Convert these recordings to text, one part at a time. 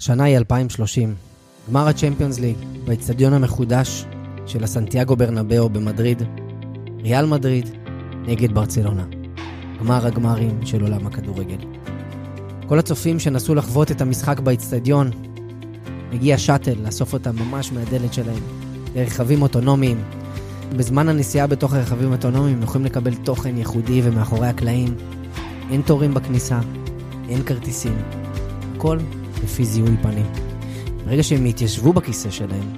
השנה היא 2030, גמר הצ'מפיונס ליג באצטדיון המחודש של הסנטיאגו ברנבאו במדריד, ריאל מדריד נגד ברצלונה, גמר הגמרים של עולם הכדורגל. כל הצופים שנסו לחוות את המשחק באצטדיון, מגיע שאטל לאסוף אותם ממש מהדלת שלהם, לרכבים אוטונומיים. בזמן הנסיעה בתוך הרכבים האוטונומיים יכולים לקבל תוכן ייחודי ומאחורי הקלעים. אין תורים בכניסה, אין כרטיסים. הכל לפי זיהוי פנים. ברגע שהם יתיישבו בכיסא שלהם,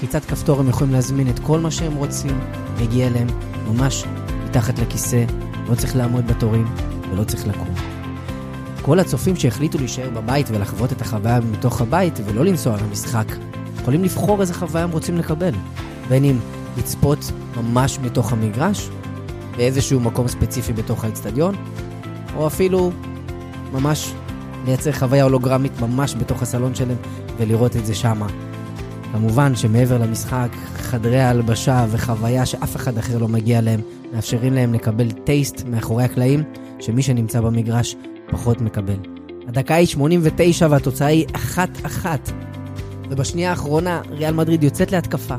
קליצת כפתור הם יכולים להזמין את כל מה שהם רוצים, מגיע להם ממש מתחת לכיסא, לא צריך לעמוד בתורים ולא צריך לקום. כל הצופים שהחליטו להישאר בבית ולחוות את החוויה מתוך הבית ולא לנסוע למשחק, יכולים לבחור איזה חוויה הם רוצים לקבל. בין אם לצפות ממש בתוך המגרש, באיזשהו מקום ספציפי בתוך האצטדיון, או אפילו ממש לייצר חוויה הולוגרמית ממש בתוך הסלון שלהם ולראות את זה שמה. כמובן שמעבר למשחק, חדרי ההלבשה וחוויה שאף אחד אחר לא מגיע להם, מאפשרים להם לקבל טייסט מאחורי הקלעים, שמי שנמצא במגרש פחות מקבל. הדקה היא 89 והתוצאה היא 1-1. ובשנייה האחרונה ריאל מדריד יוצאת להתקפה.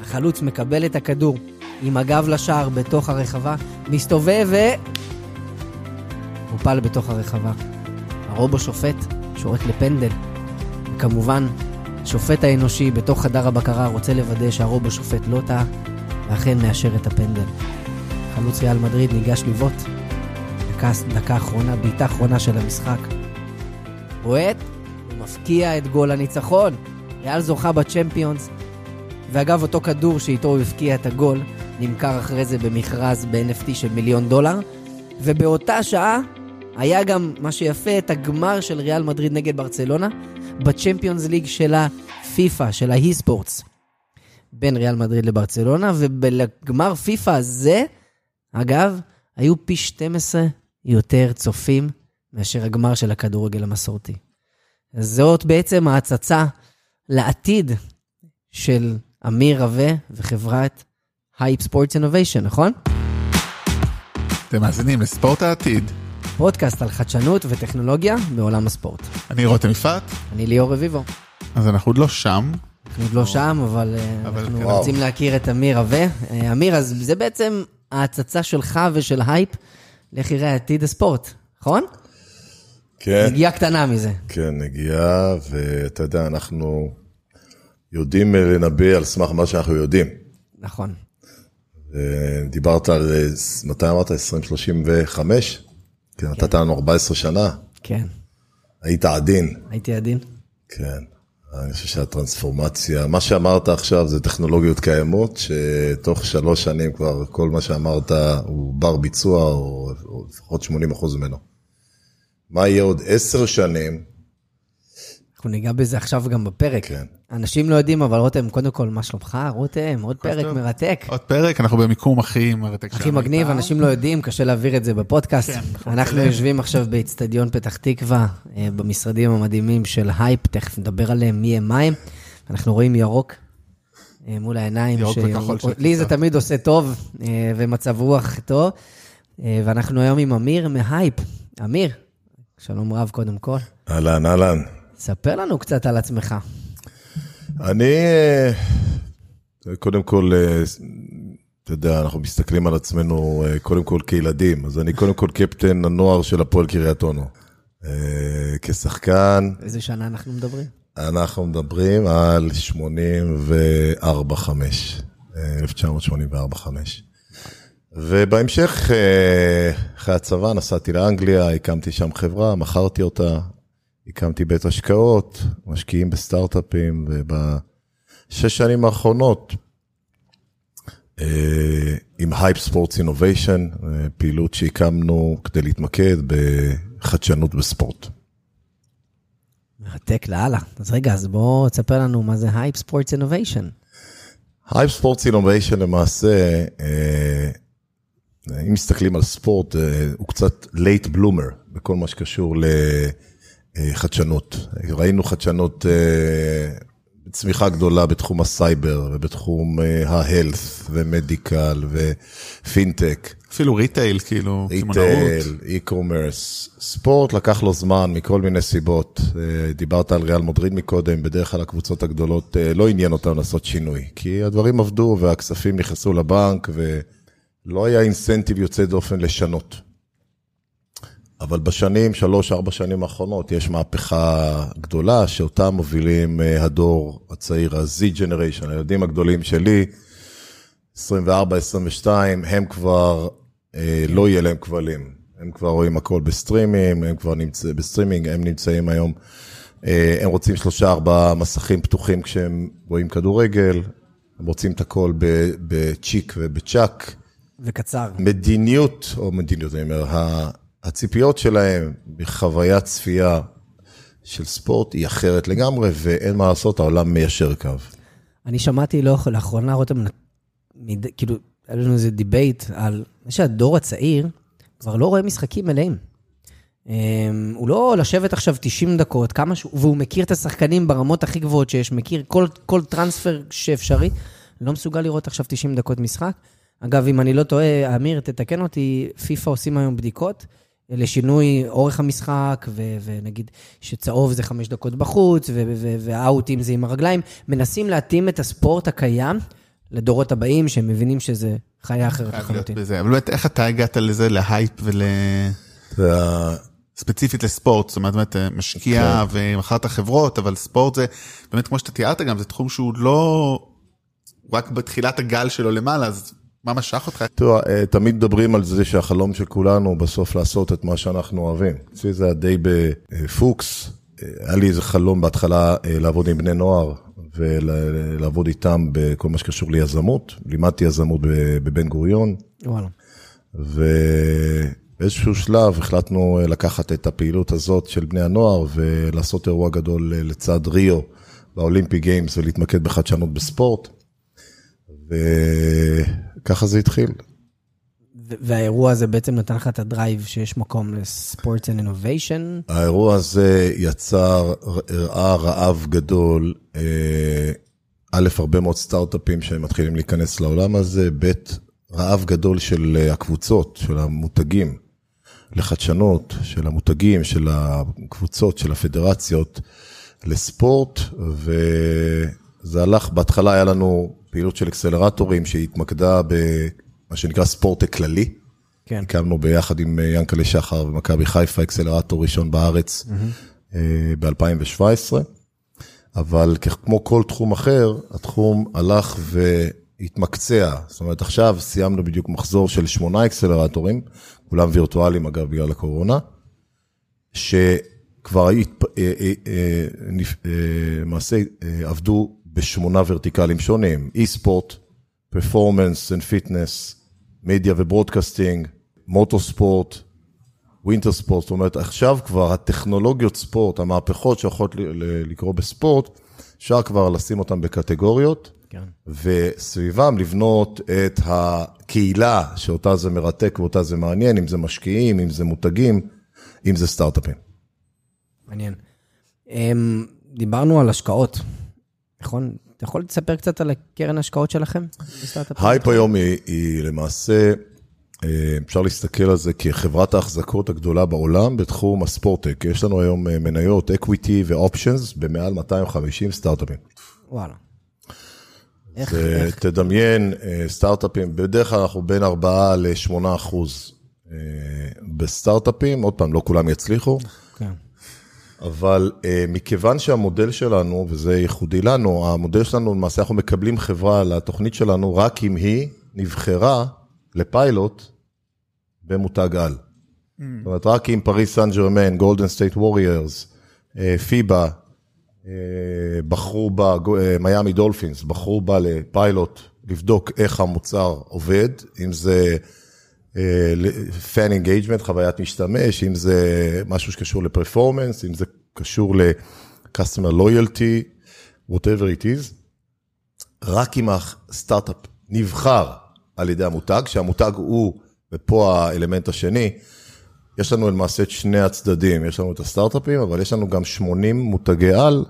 החלוץ מקבל את הכדור עם הגב לשער בתוך הרחבה, מסתובב ו... מופל בתוך הרחבה. הרובו שופט שורק לפנדל. וכמובן, השופט האנושי בתוך חדר הבקרה רוצה לוודא שהרובו שופט לא טעה, ואכן מאשר את הפנדל. חלוץ ריאל מדריד ניגש לבעוט. דקה, דקה אחרונה, בעיטה אחרונה של המשחק. בועט ומפקיע את גול הניצחון. ריאל זוכה בצ'מפיונס. ואגב, אותו כדור שאיתו הוא הפקיע את הגול, נמכר אחרי זה במכרז ב-NFT של מיליון דולר. ובאותה שעה היה גם, מה שיפה, את הגמר של ריאל מדריד נגד ברצלונה, בצ'מפיונס ליג של הפיפא, של ההי-ספורטס, בין ריאל מדריד לברצלונה, ובגמר פיפא הזה, אגב, היו פי 12 יותר צופים מאשר הגמר של הכדורגל המסורתי. זאת בעצם ההצצה לעתיד של אמיר רווה וחברת HYPE Sports Innovation, נכון? אתם מאזינים לספורט העתיד. פודקאסט על חדשנות וטכנולוגיה בעולם הספורט. אני רותם יפעת. אני ליאור רביבו. אז אנחנו עוד לא שם. אנחנו עוד לא שם, אבל, אבל אנחנו כן. רוצים להכיר את אמיר רווה. אמיר, אז זה בעצם ההצצה שלך ושל הייפ לאיך יראה עתיד הספורט, נכון? כן. נגיעה קטנה מזה. כן, נגיעה, ואתה יודע, אנחנו יודעים לנבא על סמך מה שאנחנו יודעים. נכון. דיברת על, מתי אמרת? 2035? כן, נתת לנו 14 שנה. כן. היית עדין. הייתי עדין. כן. אני חושב שהטרנספורמציה, מה שאמרת עכשיו זה טכנולוגיות קיימות, שתוך שלוש שנים כבר כל מה שאמרת הוא בר ביצוע, או, או לפחות 80 אחוז ממנו. מה יהיה עוד עשר שנים? אנחנו ניגע בזה עכשיו גם בפרק. כן. אנשים לא יודעים, אבל רותם, קודם כל, מה שלומך? רותם, עוד פרק טוב. מרתק. עוד פרק, אנחנו במיקום הכי מרתק הכי מגניב, אי פעם. אנשים לא יודעים, קשה להעביר את זה בפודקאסט. כן, נכון. אנחנו. יושבים עכשיו באיצטדיון פתח תקווה, אה, במשרדים המדהימים של הייפ, תכף נדבר עליהם מי הם מה הם. אנחנו רואים ירוק אה, מול העיניים. ירוק וכחול של לי זה. תמיד עושה טוב, אה, ומצב רוח טוב. אה, ואנחנו היום עם אמיר מהייפ. אמיר, שלום רב קודם כל. אהלן, אהלן. ספר לנו קצת על עצמך. אני, אה, קודם כל, אה, אתה יודע, אנחנו מסתכלים על עצמנו אה, קודם כל כילדים, אז אני קודם כל קפטן הנוער של הפועל קריית אונו. כשחקן, איזה שנה אנחנו מדברים? אנחנו מדברים על 84-5, 1984-5. ובהמשך, אחרי הצבא, נסעתי לאנגליה, הקמתי שם חברה, מכרתי אותה, הקמתי בית השקעות, משקיעים בסטארט-אפים, ובשש שנים האחרונות, אה, עם HYPE Sports Innovation, פעילות שהקמנו כדי להתמקד בחדשנות בספורט. מרתק לאללה. אז רגע, אז בוא תספר לנו מה זה HYPE Sports Innovation. HYPE Sports Innovation למעשה, אה, אם מסתכלים על ספורט, אה, הוא קצת late bloomer בכל מה שקשור לחדשנות. ראינו חדשנות אה, צמיחה גדולה בתחום הסייבר ובתחום ה health ו medical ופינטק. אפילו retail, כאילו, retail, e-commerce. ספורט לקח לו זמן מכל מיני סיבות. אה, דיברת על ריאל מדריד מקודם, בדרך כלל הקבוצות הגדולות אה, לא עניין אותן לעשות שינוי, כי הדברים עבדו והכספים נכנסו לבנק ולא היה incentive יוצא דופן לשנות. אבל בשנים, שלוש, ארבע שנים האחרונות, יש מהפכה גדולה שאותה מובילים אה, הדור הצעיר, ה-Z Generation, הילדים הגדולים שלי, 24, 22, הם כבר, אה, לא יהיה להם כבלים. הם כבר רואים הכל בסטרימינג, הם כבר נמצאים בסטרימינג, הם נמצאים היום, אה, הם רוצים שלושה, ארבעה מסכים פתוחים כשהם רואים כדורגל, הם רוצים את הכל בצ'יק ובצ'אק. וקצר. מדיניות, או מדיניות, אני אומר, הציפיות שלהם מחוויית צפייה של ספורט היא אחרת לגמרי, ואין מה לעשות, העולם מיישר קו. אני שמעתי לא, לאחרונה, רותם, כאילו, היה לנו איזה debate על זה שהדור הצעיר כבר לא רואה משחקים מלאים. Um, הוא לא לשבת עכשיו 90 דקות, כמה שהוא, והוא מכיר את השחקנים ברמות הכי גבוהות שיש, מכיר כל, כל transfer שאפשרי, לא מסוגל לראות עכשיו 90 דקות משחק. אגב, אם אני לא טועה, אמיר, תתקן אותי, פיפ"א עושים היום בדיקות. לשינוי אורך המשחק, ו- ונגיד שצהוב זה חמש דקות בחוץ, והאוטים זה עם הרגליים, מנסים להתאים את הספורט הקיים לדורות הבאים, שהם מבינים שזה חיה אחרת לחלוטין. אבל באמת, איך אתה הגעת לזה, להייפ ול... ספציפית לספורט, זאת אומרת, משקיע כן. ומכרת חברות, אבל ספורט זה, באמת כמו שאתה תיארת גם, זה תחום שהוא לא, רק בתחילת הגל שלו למעלה, אז מה משך אותך? תראה, אה, תמיד מדברים על זה שהחלום של כולנו בסוף לעשות את מה שאנחנו אוהבים. אצלי זה היה די בפוקס. אה, היה לי איזה חלום בהתחלה אה, לעבוד עם בני נוער ולעבוד איתם בכל מה שקשור ליזמות. לימדתי יזמות בבן גוריון. וואלה. ובאיזשהו שלב החלטנו לקחת את הפעילות הזאת של בני הנוער ולעשות אירוע גדול לצד ריו ב Olympic Games ולהתמקד בחדשנות בספורט. וככה זה התחיל. והאירוע הזה בעצם נתן לך את ה drive שיש מקום ל sport and innovation? האירוע הזה יצר, הראה רעב גדול, אה, א', הרבה מאוד סטארט-אפים שמתחילים להיכנס לעולם הזה, ב', רעב גדול של אה, הקבוצות, של המותגים, לחדשנות, של המותגים, של הקבוצות, של הפדרציות, לספורט, וזה הלך, בהתחלה היה לנו פעילות של אקסלרטורים שהתמקדה במה שנקרא ספורט הכללי. כן. הקמנו ביחד עם ינקלה שחר ומכבי חיפה אקסלרטור ראשון בארץ mm-hmm. ב-2017. אבל כמו כל תחום אחר, התחום הלך והתמקצע. זאת אומרת, עכשיו סיימנו בדיוק מחזור של שמונה אקסלרטורים, כולם וירטואליים אגב בגלל הקורונה, שכבר אה, אה, למעשה עבדו בשמונה ורטיקלים שונים, אי-ספורט, performance and fitness, מדיה ו broadcasting, motorsport, winter sport, זאת אומרת עכשיו כבר הטכנולוגיות ספורט, המהפכות שיכולות לקרות בספורט, אפשר כבר לשים אותן בקטגוריות, כן. וסביבם לבנות את הקהילה שאותה זה מרתק ואותה זה מעניין, אם זה משקיעים, אם זה מותגים, אם זה סטארט-אפים. מעניין. אמ, דיברנו על השקעות. נכון? אתה יכול לספר קצת על הקרן השקעות שלכם? הייפ היום היא, היא למעשה, אה, אפשר להסתכל על זה כחברת ההחזקות הגדולה בעולם בתחום ה sportech. יש לנו היום אה, מניות, equity ו options במעל 250 סטארט-אפים. וואלה. איך, איך? תדמיין אה, סטארט-אפים, בדרך כלל אנחנו בין 4 ל-8 אחוז בסטארט-אפים, עוד פעם, לא כולם יצליחו. כן. אבל אה, מכיוון שהמודל שלנו, וזה ייחודי לנו, המודל שלנו, למעשה אנחנו מקבלים חברה לתוכנית שלנו רק אם היא נבחרה לפיילוט במותג על. אממ. זאת אומרת, רק אם פריס סן ג'רמן, גולדן סטייט ווריורס, פיבה, בחרו בה, מיאמי דולפינס, בחרו בה לפיילוט לבדוק איך המוצר עובד, אם זה fan engagement, חוויית משתמש, אם זה משהו שקשור ל performance, אם זה קשור ל-customer loyalty, whatever it is, רק אם הסטארט-אפ נבחר על ידי המותג, שהמותג הוא, ופה האלמנט השני, יש לנו למעשה את שני הצדדים, יש לנו את הסטארט-אפים, אבל יש לנו גם 80 מותגי על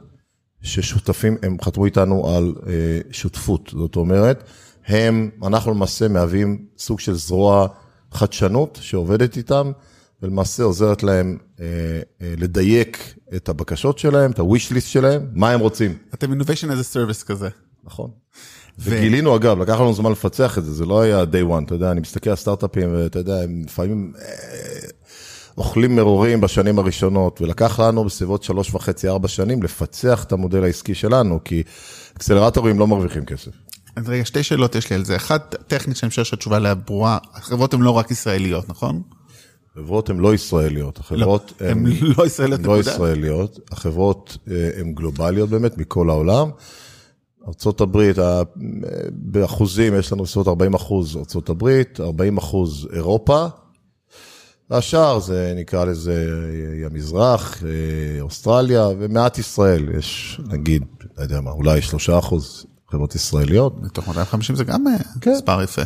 ששותפים, הם חתמו איתנו על אה, שותפות, זאת אומרת, הם, אנחנו למעשה מהווים סוג של זרוע חדשנות שעובדת איתם, ולמעשה עוזרת להם אה, אה, לדייק את הבקשות שלהם, את ה-wish list שלהם, מה הם רוצים. אתם innovation as a service כזה. נכון. וגילינו אגב, לקח לנו זמן לפצח את זה, זה לא היה day one, אתה יודע, אני מסתכל על סטארט-אפים ואתה יודע, הם לפעמים אה, אוכלים מרורים בשנים הראשונות, ולקח לנו בסביבות שלוש וחצי, ארבע שנים לפצח את המודל העסקי שלנו, כי אקסלרטורים לא מרוויחים כסף. אז רגע, שתי שאלות יש לי על זה. אחת, טכנית שאני חושב שהתשובה עליה ברורה, החברות הן לא רק ישראליות, נכון? החברות הן לא ישראליות, החברות לא, הן לא ישראליות, לא ישראליות, החברות הן אה, גלובליות באמת מכל העולם. ארה"ב, באחוזים יש לנו בסביבות 40 אחוז ארה"ב, 40 אחוז אירופה, והשאר זה נקרא לזה המזרח, אה, אוסטרליה ומעט ישראל, יש נגיד, לא יודע מה, אולי 3 אחוז חברות ישראליות. מתוך 250 זה גם אה, כן. מספר יפה.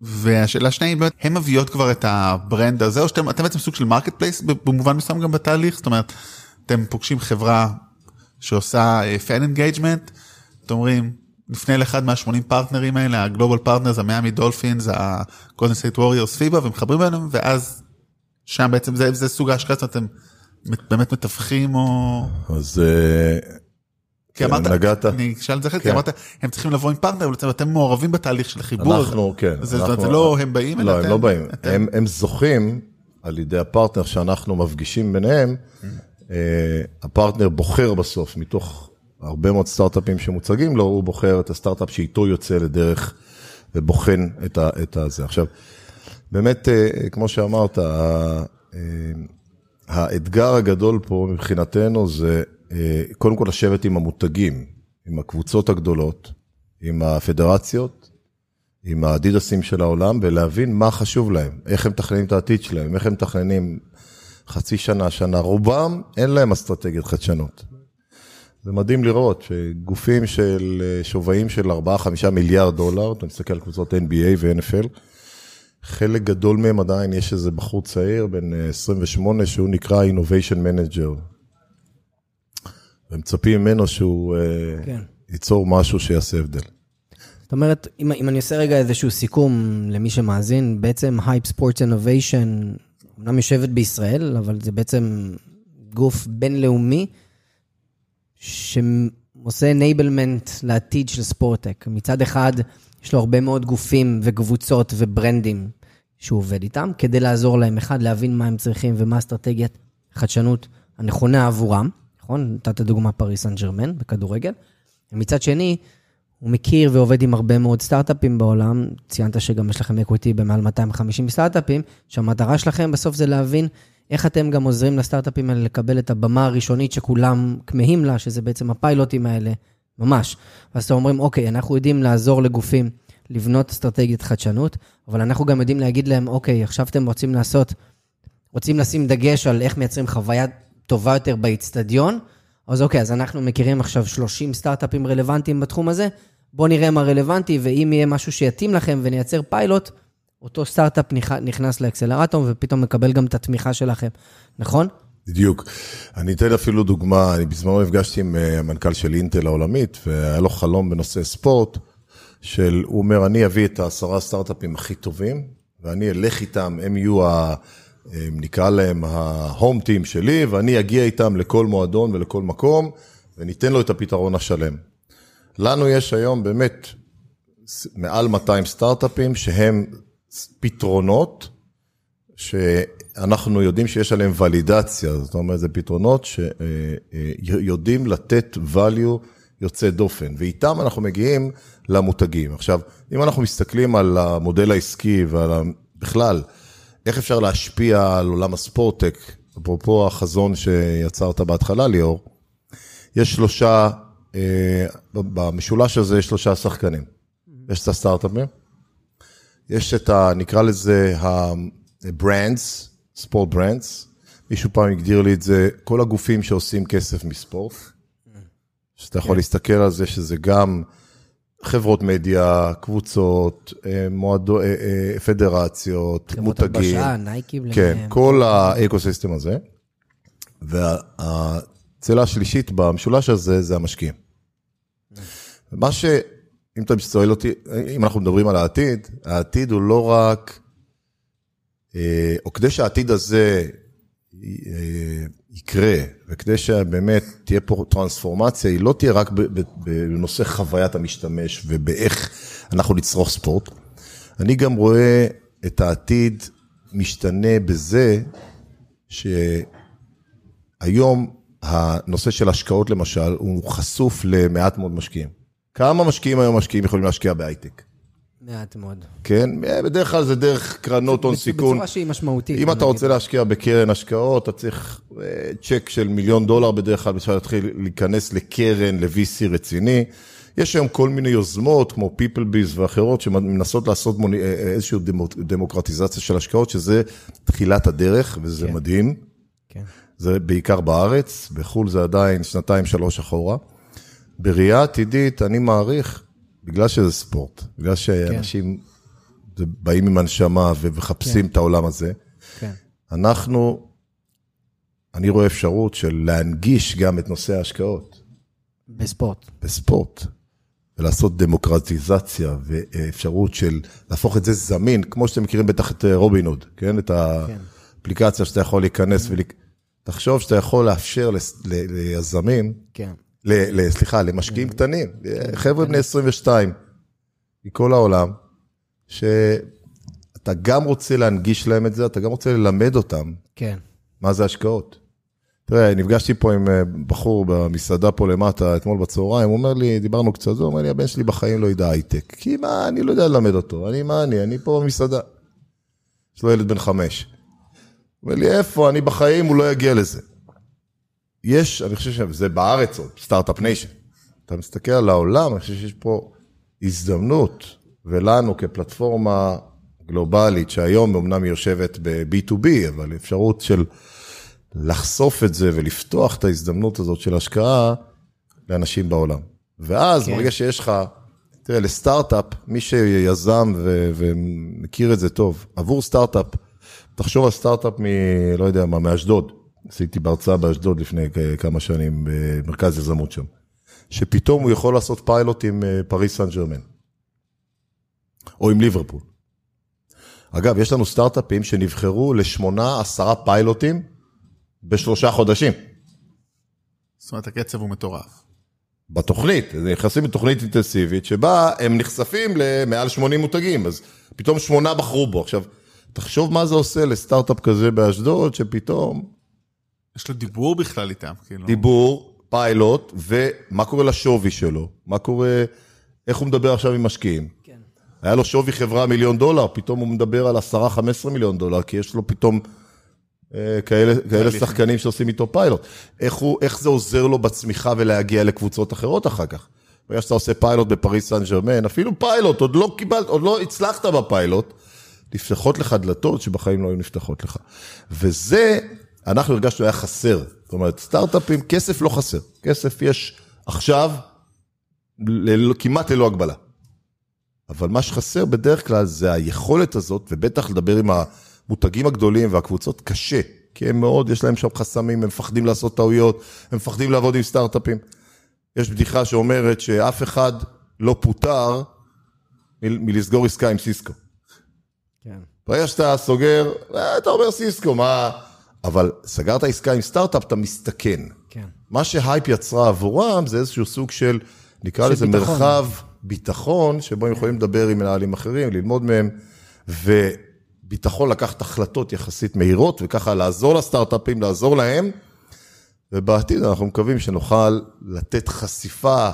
והשאלה השנייה, באמת, הן מביאות כבר את ה brand הזה, או שאתם בעצם סוג של market place במובן מסוים גם בתהליך? זאת אומרת, אתם פוגשים חברה שעושה fan engagement, אתם אומרים, נפנה לאחד מה-80 פרטנרים האלה, ה global partners, המיאמי דולפינס, הגולדן סטייט ווריורס, פיבה, ומחברים ביניהם, ואז שם בעצם זה, זה סוג ההשקעה, זאת אומרת, אתם באמת מתווכים או... אז... אה, כי אמרת, נגעת, אני אשאל את זה אחרת, כי כן. אמרת, הם צריכים לבוא עם פרטנר, אבל אתם מעורבים בתהליך של החיבור. אנחנו, כן. זה, לא הם באים, לא, הם לא באים. הם, זוכים על ידי הפרטנר שאנחנו מפגישים ביניהם, אה, הפרטנר בוחר בסוף מתוך הרבה מאוד סטארט-אפים שמוצגים לו, הוא בוחר את הסטארט-אפ שאיתו יוצא לדרך ובוחן את, הזה. עכשיו, באמת, אה, כמו שאמרת, אה, האתגר הגדול פה מבחינתנו זה קודם כל לשבת עם המותגים, עם הקבוצות הגדולות, עם הפדרציות, עם האדידסים של העולם, ולהבין מה חשוב להם, איך הם מתכננים את העתיד שלהם, איך הם מתכננים חצי שנה, שנה. רובם, אין להם אסטרטגיית חדשנות. זה מדהים לראות שגופים של שווים של 4-5 מיליארד דולר, אתה מסתכל על קבוצות NBA ו-NFL, חלק גדול מהם עדיין יש איזה בחור צעיר, בן 28, שהוא נקרא Innovation Manager. ומצפים ממנו שהוא אה, כן. ייצור משהו שיעשה הבדל. זאת אומרת, אם, אם אני עושה רגע איזשהו סיכום למי שמאזין, בעצם Hype Sports Innovation, אמנם יושבת בישראל, אבל זה בעצם גוף בינלאומי, שעושה enablement לעתיד של ספורטק. מצד אחד, יש לו הרבה מאוד גופים וקבוצות וברנדים שהוא עובד איתם, כדי לעזור להם, אחד, להבין מה הם צריכים ומה אסטרטגיית החדשנות הנכונה עבורם, נכון? נתת דוגמה פריס סן ג'רמן בכדורגל. ומצד שני, הוא מכיר ועובד עם הרבה מאוד סטארט-אפים בעולם. ציינת שגם יש לכם equity במעל 250 סטארט-אפים, שהמטרה שלכם בסוף זה להבין איך אתם גם עוזרים לסטארט-אפים האלה לקבל את הבמה הראשונית שכולם כמהים לה, שזה בעצם הפיילוטים האלה, ממש. ואז אתם אומרים, אוקיי, אנחנו יודעים לעזור לגופים לבנות אסטרטגיית חדשנות, אבל אנחנו גם יודעים להגיד להם, אוקיי, עכשיו אתם רוצים לעשות, רוצים לשים דגש על איך מייצרים חוויה טובה יותר באיצטדיון, אז אוקיי, אז אנחנו מכירים עכשיו 30 סטארט-אפים רלוונטיים בתחום הזה, בואו נראה מה רלוונטי, ואם יהיה משהו שיתאים לכם ונייצר פיילוט, אותו סטארט-אפ נכנס לאקסלרטור ופתאום מקבל גם את התמיכה שלכם, נכון? בדיוק. אני אתן אפילו דוגמה, אני בזמנו נפגשתי עם אה, המנכ"ל של אינטל העולמית, והיה לו חלום בנושא ספורט, של, הוא אומר, אני אביא את העשרה סטארט-אפים הכי טובים, ואני אלך איתם, הם יהיו ה... נקרא להם ההום טים שלי, ואני אגיע איתם לכל מועדון ולכל מקום, וניתן לו את הפתרון השלם. לנו יש היום באמת מעל 200 סטארט-אפים שהם פתרונות שאנחנו יודעים שיש עליהם ולידציה, זאת אומרת, זה פתרונות שיודעים לתת value יוצא דופן, ואיתם אנחנו מגיעים למותגים. עכשיו, אם אנחנו מסתכלים על המודל העסקי ועל בכלל, איך אפשר להשפיע על עולם הספורטק, אפרופו החזון שיצרת בהתחלה, ליאור, יש שלושה, אה, במשולש הזה יש שלושה שחקנים. יש את הסטארט-אפים, יש את ה... נקרא לזה ה-brands, sport brands, מישהו פעם הגדיר לי את זה, כל הגופים שעושים כסף מספורט, שאתה יכול כן. להסתכל על זה שזה גם... חברות מדיה, קבוצות, אה, מועדו, אה, אה, פדרציות, מותגים. חברות הלבשה, נייקי. כן, כל ה ecosystem הזה. והתת הצלע השלישית במשולש הזה זה המשקיעים. מה ש... אם אתה שואל אותי, אם אנחנו מדברים על העתיד, העתיד הוא לא רק, או כדי שהעתיד הזה יקרה, וכדי שבאמת תהיה פה טרנספורמציה, היא לא תהיה רק בנושא חוויית המשתמש ובאיך אנחנו נצרוך ספורט. אני גם רואה את העתיד משתנה בזה שהיום הנושא של השקעות למשל, הוא חשוף למעט מאוד משקיעים. כמה משקיעים היום משקיעים יכולים להשקיע בהייטק? מעט מאוד. כן, בדרך כלל זה דרך קרנות הון סיכון. בצורה שהיא משמעותית. אם אתה רוצה להשקיע בקרן השקעות, אתה צריך אה, צ'ק של מיליון דולר בדרך כלל בשביל להתחיל להיכנס לקרן, ל-VC רציני. יש היום כל מיני יוזמות, כמו PeopleBiz ואחרות, שמנסות לעשות מוני, אה, אה, איזושהי דמוקרטיזציה של השקעות, שזה תחילת הדרך, וזה כן. מדהים. כן. זה בעיקר בארץ, בחו"ל זה עדיין שנתיים, שלוש אחורה. בראייה עתידית, אני מעריך, בגלל שזה ספורט, בגלל שאנשים כן. באים עם הנשמה ומחפשים כן. את העולם הזה, כן. אנחנו, אני רואה אפשרות של להנגיש גם את נושא ההשקעות. בספורט. בספורט. ולעשות דמוקרטיזציה ואפשרות של להפוך את זה זמין, כמו שאתם מכירים בטח את רובין הוד, כן? את כן. האפליקציה שאתה יכול להיכנס כן. ול... תחשוב שאתה יכול לאפשר ליזמים, כן. ל, סליחה, למשקיעים כן. קטנים, כן. חבר'ה בני 22 מכל העולם, שאתה גם רוצה להנגיש להם את זה, אתה גם רוצה ללמד אותם כן. מה זה השקעות. תראה, נפגשתי פה עם אה, בחור במסעדה פה למטה אתמול בצהריים, הוא אומר לי, דיברנו קצת, הוא אומר לי, הבן שלי בחיים לא ידע הייטק. כי מה, אני לא יודע ללמד אותו, אני, מה אני, אני פה במסעדה. יש לו ילד בן חמש. אומר לי, איפה, אני בחיים, הוא לא יגיע לזה. יש, אני חושב שזה בארץ עוד, start-up nation. אתה מסתכל על העולם, אני חושב שיש פה הזדמנות, ולנו כפלטפורמה גלובלית, שהיום אמנם היא יושבת ב-B2B, אבל אפשרות של לחשוף את זה ולפתוח את ההזדמנות הזאת של השקעה לאנשים בעולם. ואז, כן. ברגע שיש לך, תראה, לסטארט-אפ, מי שיזם ו- ומכיר את זה טוב, עבור סטארט-אפ, תחשוב על סטארט-אפ מ... לא יודע מה, מאשדוד. עשיתי בהרצאה באשדוד לפני כמה שנים, במרכז יזמות שם. שפתאום הוא יכול לעשות פיילוט עם אה, פריס סן ג'רמן. או עם ליברפול. אגב, יש לנו סטארט-אפים שנבחרו לשמונה, עשרה פיילוטים בשלושה חודשים. זאת אומרת, הקצב הוא מטורף. בתוכנית, נכנסים לתוכנית אינטנסיבית, שבה הם נחשפים למעל 80 מותגים, אז פתאום שמונה בחרו בו. עכשיו, תחשוב מה זה עושה לסטארט-אפ כזה באשדוד, שפתאום... יש לו דיבור בכלל איתם, כאילו. דיבור, פיילוט, ומה קורה לשווי שלו, מה קורה, איך הוא מדבר עכשיו עם משקיעים. כן. היה לו שווי חברה מיליון דולר, פתאום הוא מדבר על 10-15 מיליון דולר, כי יש לו פתאום אה, כאלה, כאלה שחקנים שעושים איתו פיילוט. איך, הוא, איך זה עוזר לו בצמיחה ולהגיע לקבוצות אחרות אחר כך? ברגע שאתה עושה פיילוט בפריס סן ג'רמן, אפילו פיילוט, עוד לא קיבלת, עוד לא הצלחת בפיילוט, נפתחות לך דלתות שבחיים לא היו נפתחות לך. וזה, אנחנו הרגשנו היה חסר. זאת אומרת, סטארט-אפים, כסף לא חסר. כסף יש עכשיו ל- כמעט ללא הגבלה. אבל מה שחסר בדרך כלל זה היכולת הזאת, ובטח לדבר עם המותגים הגדולים והקבוצות, קשה. כי הם מאוד, יש להם שם חסמים, הם מפחדים לעשות טעויות, הם מפחדים לעבוד עם סטארט-אפים. יש בדיחה שאומרת שאף אחד לא פוטר מ- מלסגור עסקה עם סיסקו. כן. ברגע שאתה סוגר, אה, אתה אומר סיסקו, מה... אבל סגרת עסקה עם סטארט-אפ, אתה מסתכן. כן. מה שהייפ יצרה עבורם זה איזשהו סוג של, נקרא לזה ביטחון. מרחב ביטחון, שבו הם יכולים לדבר עם מנהלים אחרים, ללמוד מהם, וביטחון לקחת החלטות יחסית מהירות, וככה לעזור לסטארט-אפים, לעזור להם, ובעתיד אנחנו מקווים שנוכל לתת חשיפה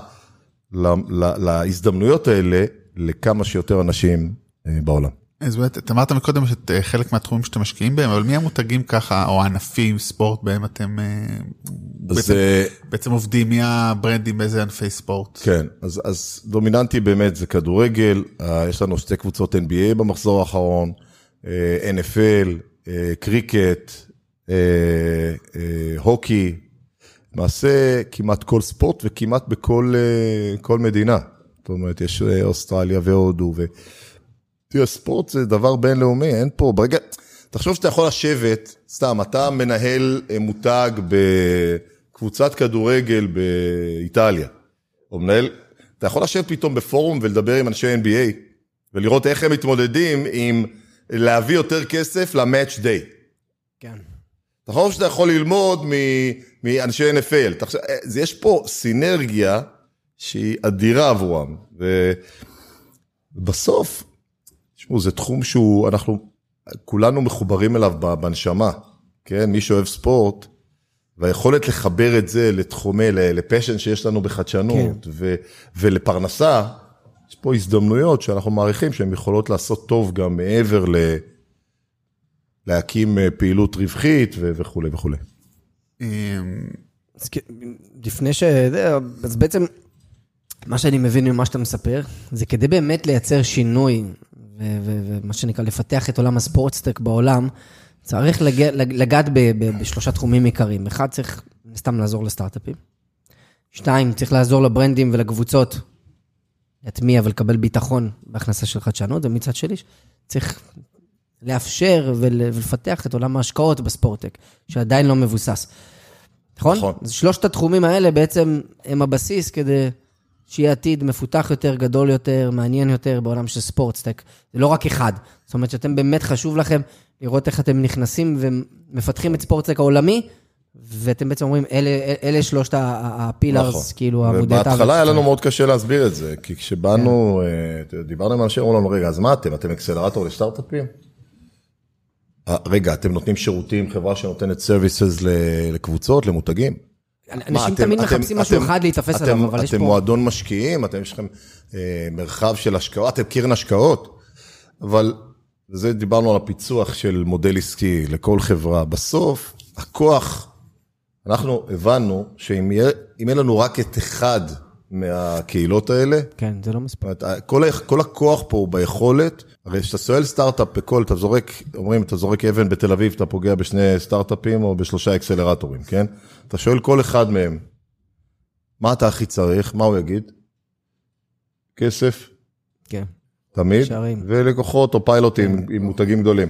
להזדמנויות האלה לכמה שיותר אנשים אה, בעולם. אז באמת, אתה אמרת מקודם שאת אה, חלק מהתחומים שאתם משקיעים בהם, אבל מי המותגים ככה, או הענפים, ספורט, בהם אתם אה, בעצם, בעצם עובדים, מי הברנדים באיזה ענפי ספורט? כן, אז, אז דומיננטי באמת זה כדורגל, אה, יש לנו שתי קבוצות NBA במחזור האחרון, NFL, קריקט, הוקי, למעשה כמעט כל ספורט וכמעט בכל מדינה. זאת אומרת, יש אוסטרליה והודו. ו... תראה, ספורט זה דבר בינלאומי, אין פה, ברגע, תחשוב שאתה יכול לשבת, סתם, אתה מנהל אה, מותג קבוצת כדורגל באיטליה, או מנהל, אתה יכול לשבת פתאום בפורום ולדבר עם אנשי NBA, ולראות איך הם מתמודדים עם להביא יותר כסף למאץ' דיי. כן. אתה חושב שאתה יכול ללמוד מאנשי NFL. תחשב, יש פה סינרגיה שהיא אדירה עבורם. ובסוף, תשמעו, זה תחום שהוא, אנחנו כולנו מחוברים אליו בנשמה, כן? מי שאוהב ספורט, והיכולת לחבר את זה לתחומי, לפשן שיש לנו בחדשנות, כן. ו, ולפרנסה, יש פה הזדמנויות שאנחנו מעריכים שהן יכולות לעשות טוב גם מעבר ל... להקים אה, פעילות רווחית וכולי וכולי. אמ, אז לפני ש... אז בעצם, מה שאני מבין ממה שאתה מספר, זה כדי באמת לייצר שינוי, ומה שנקרא, לפתח את עולם הספורטסטק בעולם, צריך לגעת בשלושה תחומים עיקריים. אחד, צריך סתם לעזור לסטארט-אפים. שתיים, צריך לעזור לברנדים ולקבוצות להטמיע ולקבל ביטחון בהכנסה של חדשנות, ומצד שלי, צריך לאפשר ולפתח את עולם ההשקעות בספורטק, שעדיין לא מבוסס. נכון? נכון. אז שלושת התחומים האלה בעצם הם הבסיס כדי שיהיה עתיד מפותח יותר, גדול יותר, מעניין יותר בעולם של ספורטסטק. זה לא רק אחד. זאת אומרת שאתם באמת חשוב לכם לראות איך אתם נכנסים ומפתחים את sportstech העולמי, ואתם בעצם אומרים, אלה, אלה שלושת ה pillars, נכון. כאילו, עמודי תווך. ובהתחלה היה לנו מאוד קשה להסביר את זה, כי כשבאנו, כן. דיברנו עם אנשים, אמרו לנו, רגע, אז מה אתם? אתם אקסלרטור לסטארט-אפים? רגע, אתם נותנים שירותים, חברה שנותנת services לקבוצות, למותגים? אנשים תמיד מחפשים משהו אחד להיתפס עליו, אבל יש פה... אתם מועדון משקיעים, אתם יש לכם אה, מרחב של השקעות, אתם קרן השקעות, אבל זה דיברנו על הפיצוח של מודל עסקי לכל חברה. בסוף, הכוח, אנחנו הבנו שאם יהיה לנו רק את אחד מהקהילות האלה. כן, זה לא מספיק. כל, כל הכוח פה הוא ביכולת, הרי כשאתה שואל סטארט-אפ בכל, אתה זורק, אומרים, אתה זורק אבן בתל אביב, אתה פוגע בשני סטארט-אפים או בשלושה אקסלרטורים, כן? אתה שואל כל אחד מהם, מה אתה הכי צריך? מה הוא יגיד? כסף? כן. תמיד? שערים. ולקוחות או פיילוטים כן. עם מותגים גדולים.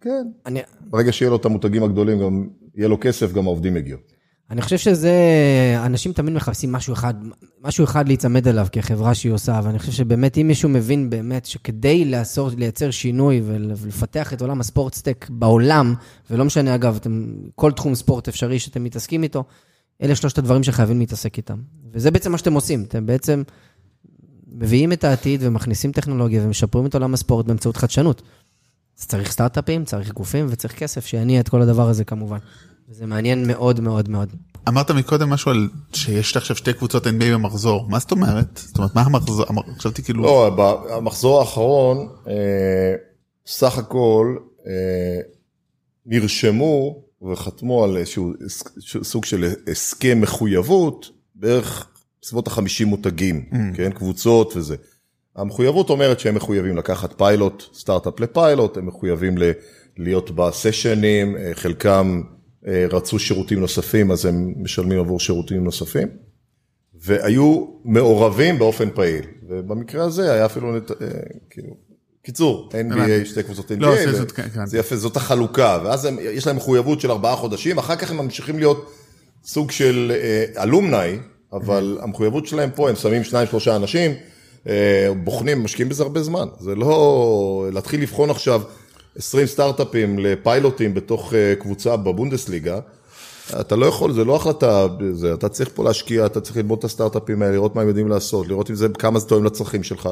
כן. אני... ברגע שיהיה לו את המותגים הגדולים, גם יהיה לו כסף, גם העובדים יגיעו. אני חושב שזה, אנשים תמיד מחפשים משהו אחד, משהו אחד להיצמד אליו כחברה שהיא עושה, ואני חושב שבאמת, אם מישהו מבין באמת שכדי לעשות, לייצר שינוי ולפתח את עולם הספורטסטק בעולם, ולא משנה אגב, אתם, כל תחום ספורט אפשרי שאתם מתעסקים איתו, אלה שלושת הדברים שחייבים להתעסק איתם. וזה בעצם מה שאתם עושים, אתם בעצם מביאים את העתיד ומכניסים טכנולוגיה ומשפרים את עולם הספורט באמצעות חדשנות. אז צריך סטארט-אפים, צריך גופים וצריך כסף שיניע את כל הדבר הזה כמובן. וזה מעניין מאוד מאוד מאוד. אמרת מקודם משהו על שיש עכשיו שתי קבוצות NBA במחזור, מה זאת אומרת? זאת אומרת, מה המחזור? חשבתי כאילו... לא, במחזור האחרון, אה, סך הכל אה, נרשמו וחתמו על איזשהו סוג של הסכם מחויבות, בערך בסביבות ה-50 מותגים, mm. כן, קבוצות וזה. המחויבות אומרת שהם מחויבים לקחת פיילוט, סטארט-אפ לפיילוט, הם מחויבים להיות בסשנים, אה, חלקם רצו שירותים נוספים, אז הם משלמים עבור שירותים נוספים, והיו מעורבים באופן פעיל, ובמקרה הזה היה אפילו, נת... אה, כאילו, קיצור, NBA, שתי קבוצות NBA, לא, כן, כן. זה יפה, זאת החלוקה, ואז הם, יש להם מחויבות של ארבעה חודשים, אחר כך הם ממשיכים להיות סוג של אה, אלומני, אבל המחויבות שלהם פה, הם שמים שניים שלושה אנשים, בוחנים, משקיעים בזה הרבה זמן, זה לא להתחיל לבחון עכשיו 20 סטארט-אפים לפיילוטים בתוך אה, קבוצה בבונדסליגה, אתה לא יכול, זה לא החלטה, זה, אתה צריך פה להשקיע, אתה צריך ללמוד את הסטארט-אפים האלה, לראות מה הם יודעים לעשות, לראות אם זה, כמה זה תואם לצרכים שלך.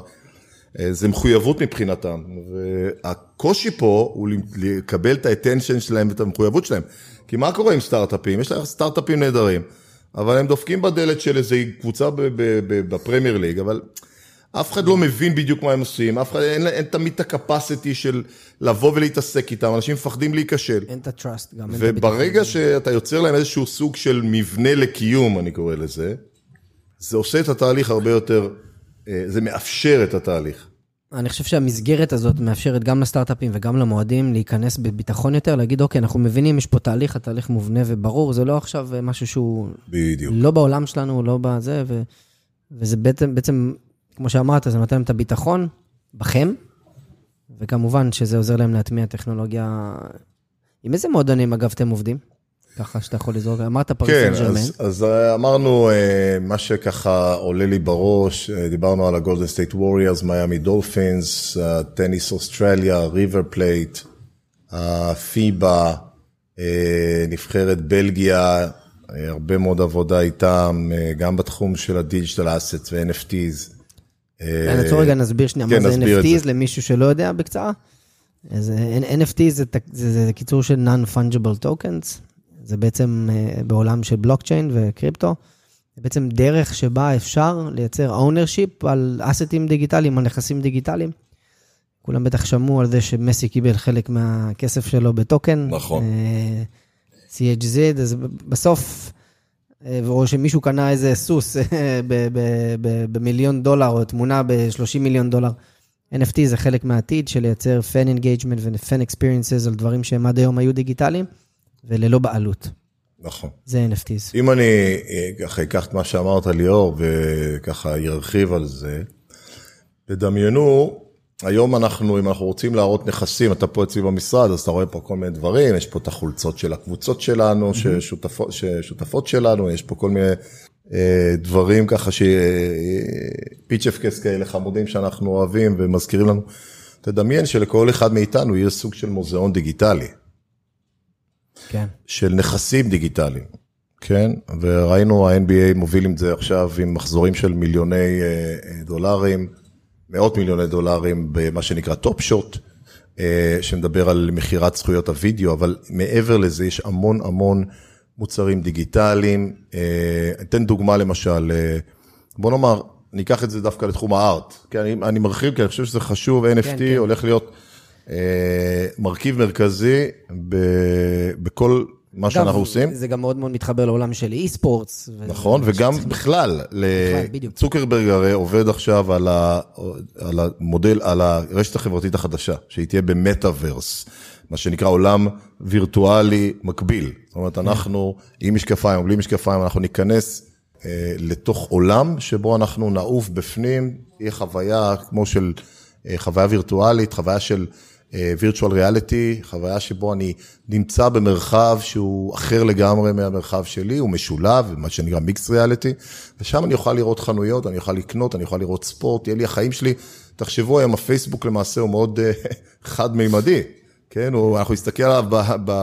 אה, זה מחויבות מבחינתם, והקושי פה הוא לקבל את האטנשן שלהם ואת המחויבות שלהם. כי מה קורה עם סטארט-אפים? יש להם סטארט-אפים נהדרים, אבל הם דופקים בדלת של איזו קבוצה בפרמייר ליג, אבל אף אחד לא מבין בדיוק מה הם עושים, אף אחד, אין, אין תמיד את הקפסיטי של לבוא ולהתעסק איתם, אנשים מפחדים להיכשל. אין את הטראסט גם. וברגע שאתה יוצר להם איזשהו סוג של מבנה לקיום, אני קורא לזה, זה עושה את התהליך הרבה יותר, אה, זה מאפשר את התהליך. אני חושב שהמסגרת הזאת מאפשרת גם לסטארט-אפים וגם למועדים להיכנס בביטחון יותר, להגיד, אוקיי, אנחנו מבינים, יש פה תהליך, התהליך מובנה וברור, זה לא עכשיו משהו שהוא... בדיוק. לא בעולם שלנו, לא בזה, ו... וזה בעצם, בעצם כמו שאמרת, זה נותן להם את הביטחון בכם, וכמובן שזה עוזר להם להטמיע טכנולוגיה. עם איזה מועדונים, אגב, אתם עובדים? ככה שאתה יכול לזרוק, אמרת פריס כן, סן ג'רמן. אז, אז אה, אמרנו, אה, מה שככה עולה לי בראש, אה, דיברנו על הגולדן סטייט ווריורס, מיאמי דולפינס, טניס אוסטרליה, ריבר פלייט, הפיבה, נבחרת בלגיה, הרבה מאוד עבודה איתם, גם בתחום של ה digital assets ו-NFTs. נעצור רגע, נסביר שנייה כן, מה זה NFTs. למישהו שלא יודע בקצרה. אז אה, NFT זה, תק- זה, זה קיצור של Non-Fungible Tokens, זה בעצם אה, בעולם של בלוקצ'יין וקריפטו, זה בעצם דרך שבה אפשר לייצר ownership על אסטים דיגיטליים, על נכסים דיגיטליים. כולם בטח שמעו על זה שמסי קיבל חלק מהכסף שלו בטוקן. נכון. אה, CHZ, אז בסוף, אה, או שמישהו קנה איזה סוס אה, במיליון דולר, או תמונה ב-30 מיליון דולר. NFT זה חלק מהעתיד של לייצר fan engagement ו-fan experiences על דברים שהם עד היום היו דיגיטליים, וללא בעלות. נכון. זה NFTs. אם אני אה, ככה אקח את מה שאמרת ליאור וככה ירחיב על זה, תדמיינו, היום אנחנו, אם אנחנו רוצים להראות נכסים, אתה פה אצלי במשרד, אז אתה רואה פה כל מיני דברים, יש פה את החולצות של הקבוצות שלנו, ששותפות, ששותפות שלנו, יש פה כל מיני אה, דברים ככה, ש- אה, פיצ'פקס כאלה חמודים שאנחנו אוהבים ומזכירים לנו. תדמיין שלכל אחד מאיתנו יהיה סוג של מוזיאון דיגיטלי. כן. של נכסים דיגיטליים, כן? וראינו, ה-NBA מוביל עם זה עכשיו עם מחזורים של מיליוני אה, אה, דולרים, מאות מיליוני דולרים במה שנקרא Top Shot, אה, שמדבר על מכירת זכויות הוידאו, אבל מעבר לזה יש המון המון מוצרים דיגיטליים. אה, אתן דוגמה למשל, אה, בוא נאמר, ניקח את זה דווקא לתחום הארט, כן, אני, אני מרחיב כי אני חושב שזה חשוב, NFT כן. הולך להיות אה, מרכיב מרכזי ב, בכל מה שאנחנו אגב, עושים. זה גם מאוד מאוד מתחבר לעולם של אי-ספורטס. נכון, וגם בכלל, בדיוק. צוקרברג הרי עובד עכשיו על, ה, על המודל, על הרשת החברתית החדשה, שהיא תהיה במטאוורס, מה שנקרא עולם וירטואלי מקביל. זאת אומרת, אנחנו עם משקפיים או בלי משקפיים, אנחנו ניכנס אה, לתוך עולם שבו אנחנו נעוף בפנים, תהיה חוויה כמו של, אה, חוויה וירטואלית, חוויה של וירטואל ריאליטי, חוויה שבו אני נמצא במרחב שהוא אחר לגמרי מהמרחב שלי, הוא משולב, מה שנקרא מיקס ריאליטי, ושם אני אוכל לראות חנויות, אני אוכל לקנות, אני אוכל לראות ספורט, יהיה לי החיים שלי. תחשבו היום, הפייסבוק למעשה הוא מאוד אה, חד-מימדי, כן? הוא, אנחנו נסתכל עליו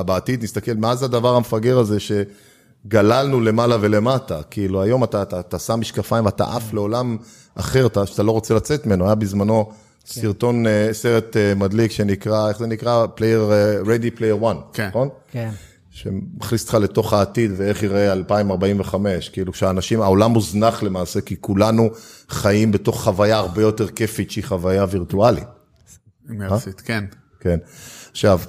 בעתיד, נסתכל, מה זה הדבר המפגר הזה שגללנו למעלה ולמטה? כאילו, היום אתה, אתה, אתה שם משקפיים ואתה עף לעולם אחר, אתה, שאתה לא רוצה לצאת ממנו. היה בזמנו סרטון, אה, סרט אה, מדליק שנקרא, איך זה נקרא? Player, אה, Ready Player One, כן. נכון? כן. שמכניס אותך לתוך העתיד ואיך יראה 2045, כאילו כשאנשים, העולם מוזנח למעשה, כי כולנו חיים בתוך חוויה הרבה יותר כיפית שהיא חוויה וירטואלית, אימרסית, כן. כן. עכשיו,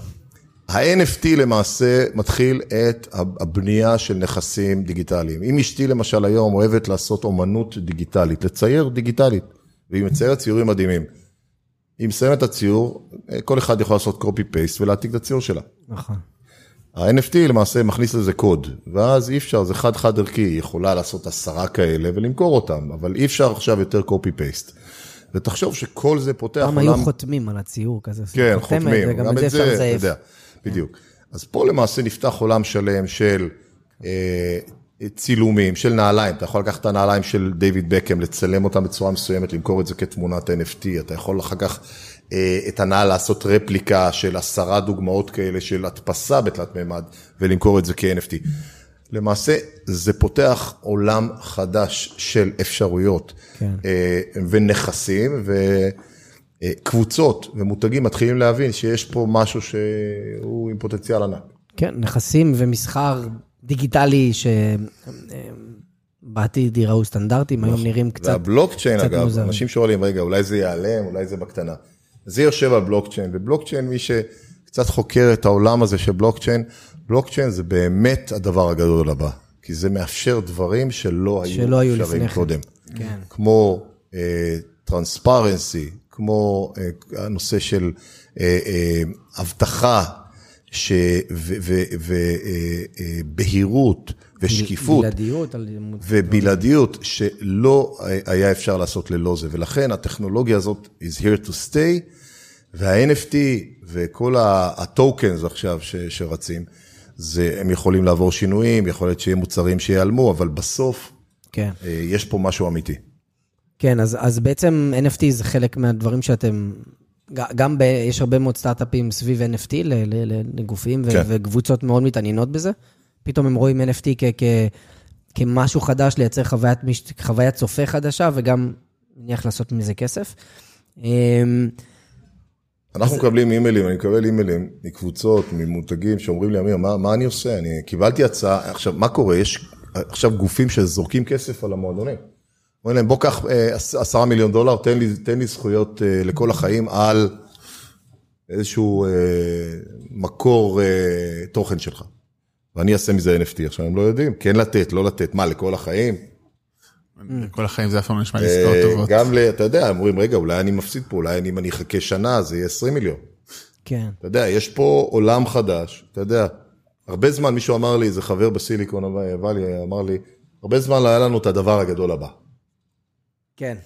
ה-NFT למעשה מתחיל את הבנייה של נכסים דיגיטליים. אם אשתי למשל היום אוהבת לעשות אומנות דיגיטלית, לצייר דיגיטלית, והיא מציירת ציורים מדהימים. היא מסיימת את הציור, כל אחד יכול לעשות copy-paste ולהעתיק את הציור שלה. נכון. ה-NFT למעשה מכניס לזה קוד, ואז אי אפשר, זה חד-חד ערכי, היא יכולה לעשות עשרה כאלה ולמכור אותם, אבל אי אפשר עכשיו יותר copy-paste. ותחשוב שכל זה פותח פעם עולם... היו חותמים על הציור כזה. כן, חותמים, וגם את זה אפשר לזייף. בדיוק. אז פה למעשה נפתח עולם שלם של אה, צילומים, של נעליים, אתה יכול לקחת את הנעליים של דיוויד בקם, לצלם אותם בצורה מסוימת, למכור את זה כתמונת NFT, אתה יכול אחר כך אה, את הנעל לעשות רפליקה של עשרה דוגמאות כאלה של הדפסה בתלת מימד, ולמכור את זה כ-NFT. למעשה זה פותח עולם חדש של אפשרויות כן. אה, ונכסים, ו... אה, ומותגים מתחילים להבין שיש פה משהו שהוא עם פוטנציאל ענק. כן, נכסים ומסחר דיגיטלי שבעתיד ייראו סטנדרטים, היום נראים קצת... והבלוקצ'יין קצת אגב. אנשים שואלים, רגע, אולי זה ייעלם, אולי זה בקטנה. זה יושב על בלוקצ'יין, ובלוקצ'יין, מי שקצת חוקר את העולם הזה של בלוקצ'יין, בלוקצ'יין זה באמת הדבר הגדול הבא, כי זה מאפשר דברים שלא היו שלא היו אפשריים כן. קודם. כן. כמו טרנספרנסי, כמו אה, הנושא של אה, אה, אבטחה ובהירות ושקיפות. בלעדיות. ובלעדיות שלא היה אפשר לעשות ללא זה, ולכן הטכנולוגיה הזאת is here to stay, וה-NFT וכל ה-tokens עכשיו ש- שרצים, זה, הם יכולים לעבור שינויים, יכול להיות שיהיה מוצרים שיעלמו, אבל בסוף, כן. אה, יש פה משהו אמיתי. כן, אז, אז בעצם NFT זה חלק מהדברים שאתם, גם ב, יש הרבה מאוד סטארט-אפים סביב NFT לגופים, כן. וקבוצות מאוד מתעניינות בזה. פתאום הם רואים NFT כ- כ- כמשהו חדש, לייצר חוויית, חוויית צופה חדשה, וגם נניח לעשות מזה כסף. אמ, אנחנו מקבלים אימיילים, אני מקבל אימיילים מקבוצות, ממותגים שאומרים לי, אמיר, מה, מה אני עושה? אני קיבלתי הצעה, עכשיו, מה קורה? יש עכשיו גופים שזורקים כסף על המועדונים. אומרים להם, בוא קח אה, עש- עשרה מיליון דולר, תן לי, תן לי זכויות אה, לכל החיים על איזשהו אה, מקור אה, תוכן שלך. ואני אעשה מזה NFT. עכשיו, הם לא יודעים, כן לתת, לא לתת, מה, לכל החיים? כל החיים זה אף פעם לא נשמע לי עסקאות טובות. גם, ל- אתה יודע, הם אומרים, רגע, אולי אני מפסיד פה, אולי אני- אם אני אחכה שנה, זה יהיה 20 מיליון. כן, אתה יודע, יש פה עולם חדש, אתה יודע, הרבה זמן מישהו אמר לי, איזה חבר בסיליקון וואלי אמר לי, הרבה זמן לא היה לנו את הדבר הגדול הבא. כן.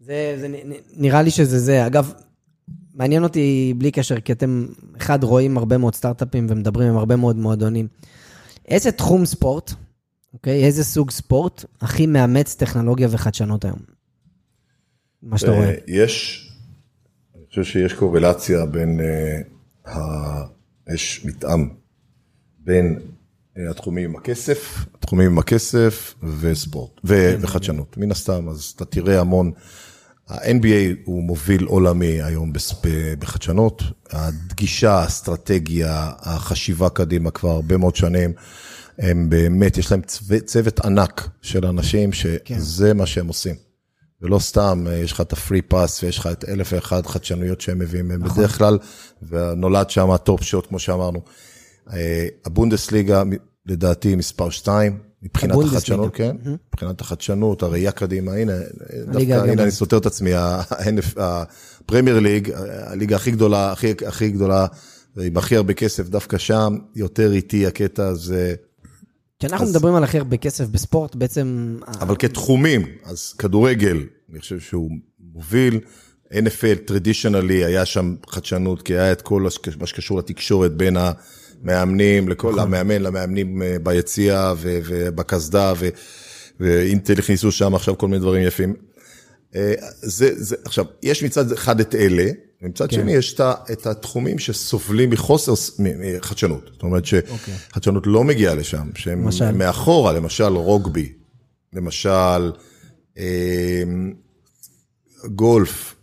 זה, זה נראה לי שזה זה. אגב, מעניין אותי בלי קשר, כי אתם, אחד, רואים הרבה מאוד סטארט-אפים ומדברים עם הרבה מאוד מועדונים. איזה תחום ספורט, אוקיי? איזה סוג ספורט הכי מאמץ טכנולוגיה וחדשנות היום? מה שאתה רואה. אה, יש, אני חושב שיש קורלציה בין, אה, יש מתאם בין אה, התחומים עם הכסף, התחומים עם הכסף וספורט, ו- וחדשנות. מן הסתם, אז אתה תראה המון, ה-NBA הוא מוביל עולמי היום בחדשנות, הדגישה, האסטרטגיה, החשיבה קדימה כבר הרבה מאוד שנים. הם באמת, יש להם צו- צוות ענק של אנשים שזה מה שהם עושים. ולא סתם, אה, יש לך את ה Free Pass ויש לך את אלף ואחד חדשנויות שהם מביאים, הם בדרך כלל, ונולד שם ה Top Shot, כמו שאמרנו. אה, הבונדסליגה, לדעתי, מספר שתיים, מבחינת הבונדסליגה. החדשנות, כן, מבחינת החדשנות, הראייה קדימה, הנה, דווקא. הנה, אני סותר את עצמי, הפרמייר ליג, הליגה הכי גדולה, הכי, הכי גדולה, עם הכי הרבה כסף, דווקא שם, יותר איטי הקטע הזה. כשאנחנו מדברים על הכי הרבה כסף בספורט, בעצם... אבל כתחומים, אז כדורגל, אני חושב שהוא מוביל. NFL, טרדישיונלי, היה שם חדשנות, כי היה את כל מה שקשור לתקשורת בין המאמנים, לכל המאמן, למאמנים אה, ביציע ובקסדה, ו- ואינטל הכניסו שם עכשיו כל מיני דברים יפים. אה, זה, זה, עכשיו, יש מצד אחד את אלה, ומצד כן. שני יש את התחומים שסובלים מחוסר מחדשנות. זאת אומרת שחדשנות לא מגיעה לשם, שהם למשל? מאחורה, למשל רוגבי, למשל אה, גולף,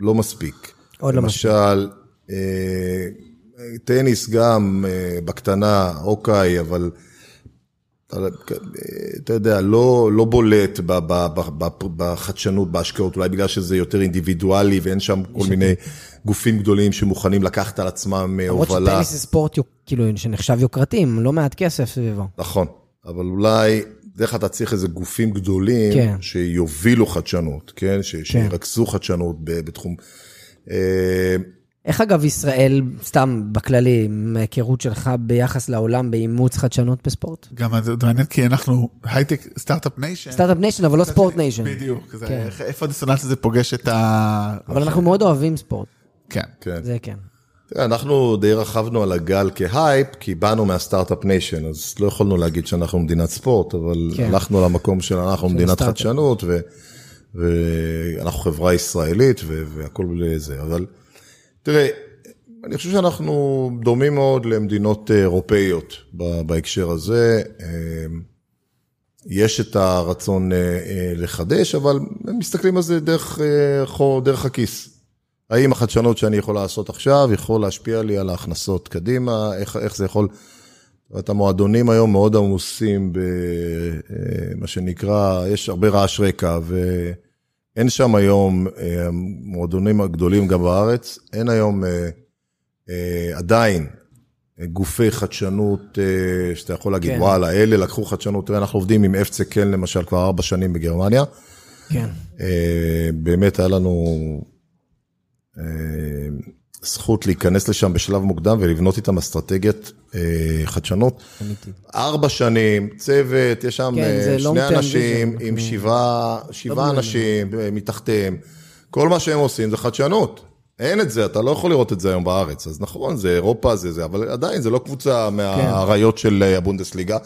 לא מספיק. עוד לא למשל, אה, טניס גם אה, בקטנה, אוקיי, אבל אתה, יודע, לא, לא בולט בחדשנות, בהשקעות, אולי בגלל שזה יותר אינדיבידואלי ואין שם כל מיני גופים גדולים שמוכנים לקחת על עצמם אה, למרות הובלה. שטניס זה ספורט, כאילו, שנחשב יוקרתי, עם לא מעט כסף סביבו. נכון, אבל אולי, דרך אתה צריך איזה גופים גדולים כן. שיובילו חדשנות, כן? ש, שירכזו חדשנות בתחום. איך אגב ישראל, סתם בכללי, מההיכרות שלך ביחס לעולם באימוץ חדשנות בספורט? גם זה מעניין כי אנחנו הייטק Start-Up Nation. Start-Up Nation, אבל לא sport nation. בדיוק, זה- כן. איפה הדיסוננס הזה פוגש את ה... אבל אנחנו מאוד אוהבים ספורט, כן. כן. זה כן. אנחנו די רכבנו על הגל כהייפ, כי באנו מה Start-Up Nation, אז לא יכולנו להגיד שאנחנו מדינת ספורט, אבל כן. הלכנו למקום של אנחנו מדינת. חדשנות, ו- ואנחנו חברה ישראלית, ו- והכל זה. אבל תראה, אני חושב שאנחנו דומים מאוד למדינות אה, אירופאיות בהקשר הזה. אה, יש את הרצון אה, לחדש, אבל הם מסתכלים על זה דרך, דרך הכיס. האם החדשנות שאני יכול לעשות עכשיו יכול להשפיע לי על ההכנסות קדימה, איך, איך זה יכול... אומרת, המועדונים היום מאוד עמוסים במה שנקרא, יש הרבה רעש רקע, ואין שם היום, אה, המועדונים הגדולים גם בארץ, אין היום אה, אה, עדיין גופי חדשנות, שאתה יכול להגיד, כן. וואלה, אלה לקחו חדשנות, תראה, אנחנו עובדים עם אפצה קל למשל כבר ארבע שנים בגרמניה. כן. באמת היה לנו זכות להיכנס לשם בשלב מוקדם ולבנות איתם אסטרטגיית אה, חדשנות. אמיתי. ארבע שנים, צוות, יש שם כן, אה, שני אנשים עם אנחנו- שבעה, שבעה בנוי אנשים אה, מתחתיהם. כל מה שהם עושים זה חדשנות. אין את זה, אתה לא יכול לראות את זה היום בארץ. אז נכון, זה אירופה, זה זה, אבל עדיין, זה לא קבוצה מהאריות של אה, הבונדסליגה.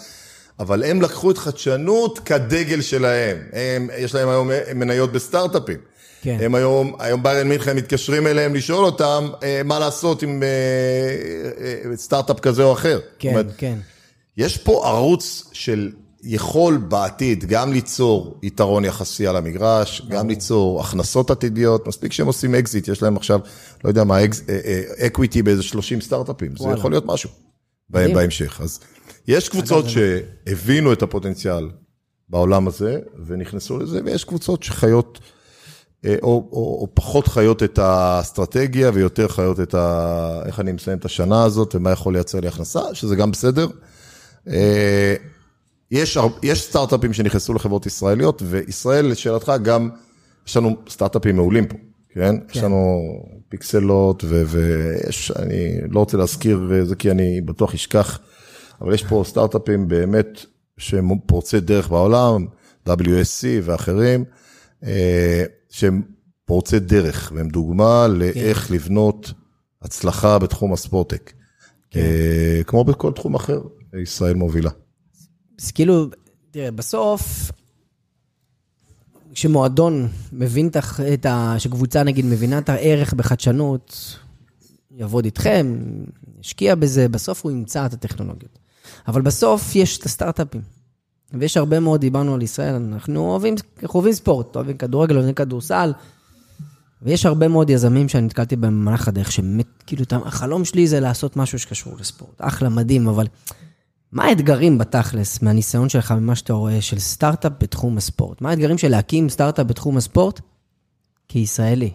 אבל הם לקחו את חדשנות כדגל שלהם. הם, יש להם היום מניות בסטארט-אפים. כן. הם היום, היום ביירן מינכן מתקשרים אליהם לשאול אותם אה, מה לעשות עם אה, אה, סטארט-אפ כזה או אחר. כן, אומרת, כן. יש פה ערוץ של יכול בעתיד גם ליצור יתרון יחסי על המגרש, גם ליצור הכנסות עתידיות, מספיק שהם עושים אקזיט, יש להם עכשיו, לא יודע מה, equity באיזה 30 סטארט-אפים, זה יכול להיות משהו בהמשך. אז יש קבוצות שהבינו את הפוטנציאל בעולם הזה ונכנסו לזה, ויש קבוצות שחיות, או, או, או פחות חיות את האסטרטגיה ויותר חיות את ה... איך אני מסיים את השנה הזאת ומה יכול לייצר לי הכנסה, שזה גם בסדר. אה, יש, יש סטארט-אפים שנכנסו לחברות ישראליות, וישראל, לשאלתך, גם, יש לנו סטארט-אפים מעולים פה, כן? כן. יש לנו פיקסלות, ויש, אני לא רוצה להזכיר זה כי אני בטוח אשכח, אבל יש פה סטארט-אפים באמת שהם פורצי דרך בעולם, WSC ואחרים, אה, שהם פורצי דרך, והם דוגמה לאיך כן. לבנות הצלחה בתחום הספורטק. כן. אה, כמו בכל תחום אחר, ישראל מובילה. אז כאילו, תראה, בסוף, כשמועדון מבין את ה... שקבוצה נגיד מבינה את הערך בחדשנות, יעבוד איתכם, ישקיע בזה, בסוף הוא ימצא את הטכנולוגיות. אבל בסוף יש את הסטארט-אפים. ויש הרבה מאוד, דיברנו על ישראל, אנחנו אוהבים, אוהבים ספורט, אוהבים כדורגל, אוהבים כדורסל, ויש הרבה מאוד יזמים שאני נתקלתי במהלך הדרך, שבאמת, כאילו, החלום שלי זה לעשות משהו שקשור לספורט. אחלה, מדהים, אבל מה האתגרים בתכלס, מהניסיון שלך, ממה שאתה רואה, של סטארט-אפ בתחום הספורט? מה האתגרים של להקים סטארט-אפ בתחום הספורט כישראלי?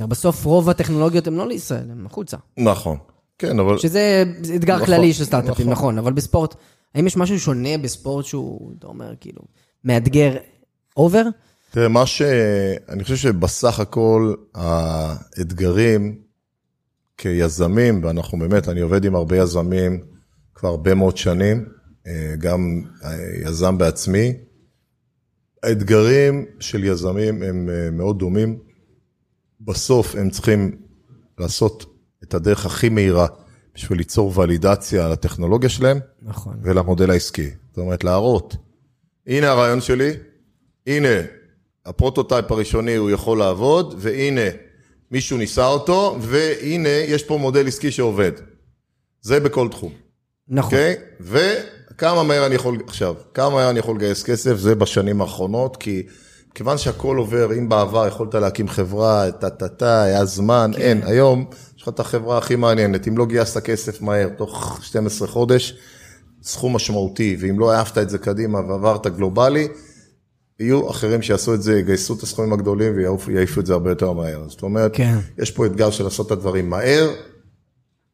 בסוף רוב הטכנולוגיות הן לא לישראל, הן החוצה. נכון, כן, אבל... שזה אתגר נכון, כללי של סטארט-אפים, נכון. נכון, אבל בספורט, האם יש משהו שונה בספורט שהוא, אתה אומר, כאילו, מאתגר אובר? תראה, מה ש... אני חושב שבסך הכל האתגרים כיזמים, ואנחנו באמת, אני עובד עם הרבה יזמים כבר הרבה מאוד שנים, אה, גם יזם בעצמי. האתגרים של יזמים הם אה, מאוד דומים. בסוף הם צריכים לעשות את הדרך הכי מהירה בשביל ליצור ולידציה לטכנולוגיה שלהם. נכון. ולמודל העסקי. זאת אומרת, להראות, הנה הרעיון שלי, הנה ה prototype הראשוני הוא יכול לעבוד, והנה מישהו ניסה אותו, והנה, יש פה מודל עסקי שעובד. זה בכל תחום. נכון. Okay? אוקיי? וכמה מהר אני יכול, עכשיו, כמה מהר אני יכול לגייס כסף, זה בשנים האחרונות, כי כיוון שהכל עובר, אם בעבר יכולת להקים חברה, טה-טה-טה, היה זמן, כן. אין, היום לך את החברה הכי מעניינת, אם לא גייסת כסף מהר, תוך 12 חודש, סכום משמעותי, ואם לא העפת את זה קדימה ועברת גלובלי, יהיו אחרים שיעשו את זה, יגייסו את הסכומים הגדולים ויעיפו את זה הרבה יותר מהר. זאת אומרת, כן. יש פה אתגר של לעשות את הדברים מהר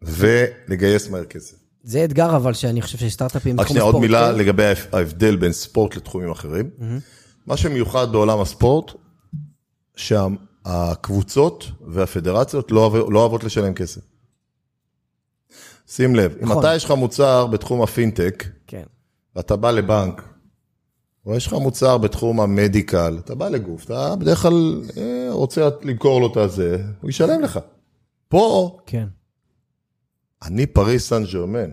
ולגייס מהר כסף. זה אתגר אבל שאני חושב שסטארט-אפים בתחום הספורט... רק שנייה, עוד מילה כן? לגבי ההבדל בין ספורט לתחומים אחרים. Mm-hmm. מה שמיוחד בעולם הספורט, שהקבוצות והפדרציות לא, לא אוהבות לשלם כסף. שים לב, נכון. אם אתה יש לך מוצר בתחום הפינטק, כן. ואתה בא לבנק או יש לך מוצר בתחום המדיקל, אתה בא לגוף, אתה בדרך כלל אה, רוצה למכור לו את הזה, הוא ישלם לך. פה, כן. אני פריס סן ג'רמן,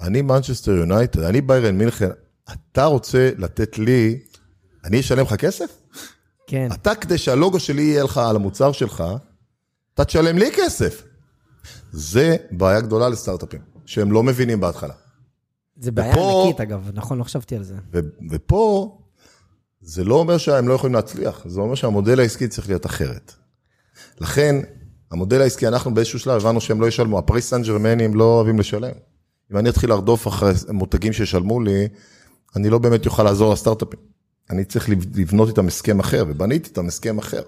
אני מנצ'סטר יונייטד, אני ביירן מינכן, אתה רוצה לתת לי, אני אשלם לך כסף? כן. אתה, כדי שהלוגו שלי יהיה לך על המוצר שלך, אתה תשלם לי כסף. זה בעיה גדולה לסטארט-אפים, שהם לא מבינים בהתחלה. זה בעיה ופה, ענקית, אגב, נכון, לא חשבתי על זה. ו, ופה, זה לא אומר שהם לא יכולים להצליח, זה אומר שהמודל העסקי צריך להיות אחרת. לכן, המודל העסקי, אנחנו באיזשהו שלב הבנו שהם לא ישלמו, הפריס סן ג'רמנים לא אוהבים לשלם. אם אני אתחיל לרדוף אחרי מותגים שישלמו לי, אני לא באמת אוכל לעזור לסטארט-אפים. אני צריך לבנות איתם הסכם אחר, ובניתי איתם הסכם אחר,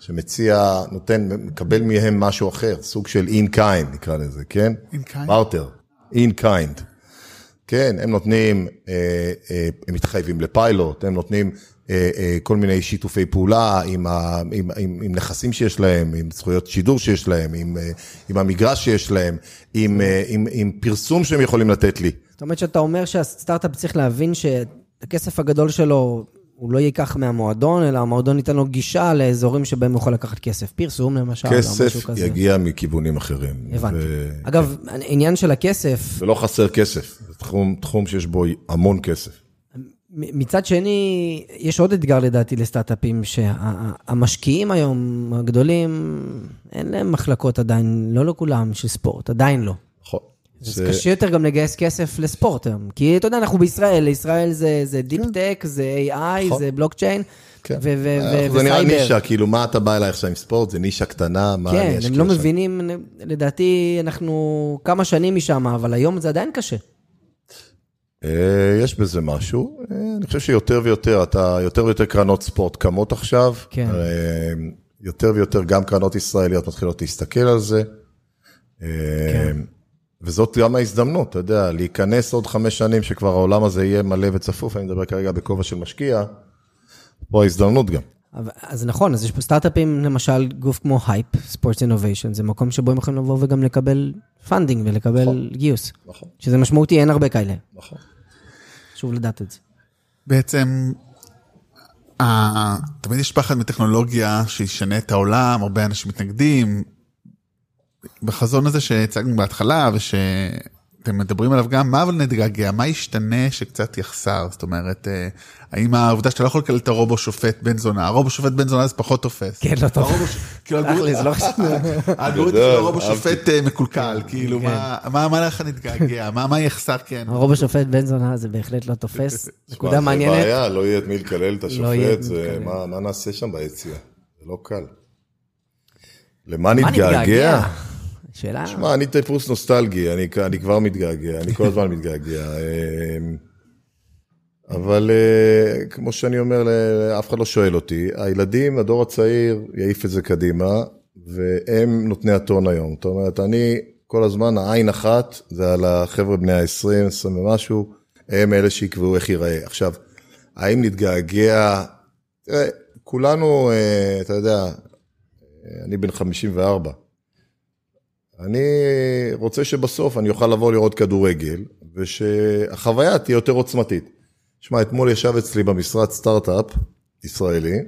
שמציע, נותן, מקבל מהם משהו אחר, סוג של in kind נקרא לזה, כן? in kind? בארטר, in kind. כן, הם נותנים, אה, אה, הם מתחייבים לפיילוט, הם נותנים אה, כל מיני שיתופי פעולה עם, ה, עם, עם, עם נכסים שיש להם, עם זכויות שידור שיש להם, עם, עם המגרש שיש להם, עם, עם, עם פרסום שהם יכולים לתת לי. זאת אומרת שאתה אומר שהסטארט-אפ צריך להבין שהכסף הגדול שלו הוא לא ייקח מהמועדון, אלא המועדון ייתן לו גישה לאזורים שבהם הוא יכול לקחת כסף. פרסום למשל, או משהו כסף כזה. יגיע מכיוונים אחרים. הבנתי. ו- אגב, העניין של הכסף, ולא חסר כסף, זה תחום, תחום שיש בו המון כסף. מצד שני, יש עוד אתגר לדעתי לסטארט-אפים, שהמשקיעים היום הגדולים, אין להם מחלקות עדיין, לא לכולם, של ספורט, עדיין לא. אז זה- קשה יותר גם לגייס כסף לספורט היום. כי אתה יודע, אנחנו בישראל, לישראל זה, זה deep tech, זה AI, נכון. זה בלוקצ'יין, כן. ו- ו- ו- זה נראה. נישה, כאילו, מה אתה בא אליי עכשיו עם ספורט? זה נישה קטנה, מה אני כן, אשקיע הם לא שם? מבינים, לדעתי אנחנו כמה שנים משם, אבל היום זה עדיין קשה. אה, יש בזה משהו. אה, אני חושב שיותר ויותר, אתה, יותר ויותר קרנות ספורט קמות עכשיו. כן. אה, יותר ויותר גם קרנות ישראליות מתחילות להסתכל על זה. כן. וזאת גם ההזדמנות, אתה יודע, להיכנס עוד חמש שנים שכבר העולם הזה יהיה מלא וצפוף, אני מדבר כרגע בכובע של משקיע, פה ההזדמנות גם. אבל- אז נכון, אז יש פה סטארט-אפים, למשל, גוף כמו HYPE Sports Innovation, זה מקום שבו הם יכולים לבוא וגם לקבל funding ולקבל גיוס. נכון, שזה משמעותי, אין הרבה כאלה. נכון. חשוב לדעת את זה. בעצם, תמיד יש פחד מטכנולוגיה שישנה את העולם, הרבה אנשים מתנגדים. בחזון הזה שהצגנו בהתחלה ושאתם מדברים עליו גם, מה אבל נתגעגע, מה ישתנה שקצת יחסר? זאת אומרת, אה, האם העובדה שאתה לא יכול לקלל את הרובו שופט בן זונה, הרובו שופט בן זונה זה פחות תופס. כן, לא טוב. הרובו כאילו, זה לא חשוב. האלגוריתם של הרובו. שופט אה, מקולקל, כאילו, מה- מה לך נתגעגע, מה מה יחסר כן? הרוב השופט בן זונה זה בהחלט לא תופס. נקודה זה מעניינת. בעיה, לא יהיה את מי לקלל את לא השופט, זה-. מה מה נעשה שם ביציאה? זה לא קל. למה מה נתגעגע? שאלה... שמע, אני טיפוס נוסטלגי, אני, אני כבר מתגעגע, אני כל הזמן מתגעגע. אמ, אבל אה, כמו שאני אומר, אף אחד לא שואל אותי, הילדים, הדור הצעיר, יעיף את זה קדימה, והם נותני הטון היום. זאת אומרת, אני כל הזמן, העין אחת זה על החבר'ה בני ה-20, 20 ומשהו, הם אלה שיקבעו איך ייראה. עכשיו, האם נתגעגע, תראה, כולנו, אה, אתה יודע, אה, אני בן 54. אני רוצה שבסוף אני אוכל לבוא לראות כדורגל, ושהחוויה תהיה יותר עוצמתית. שמע, אתמול ישב אצלי במשרד סטארט-אפ ישראלי,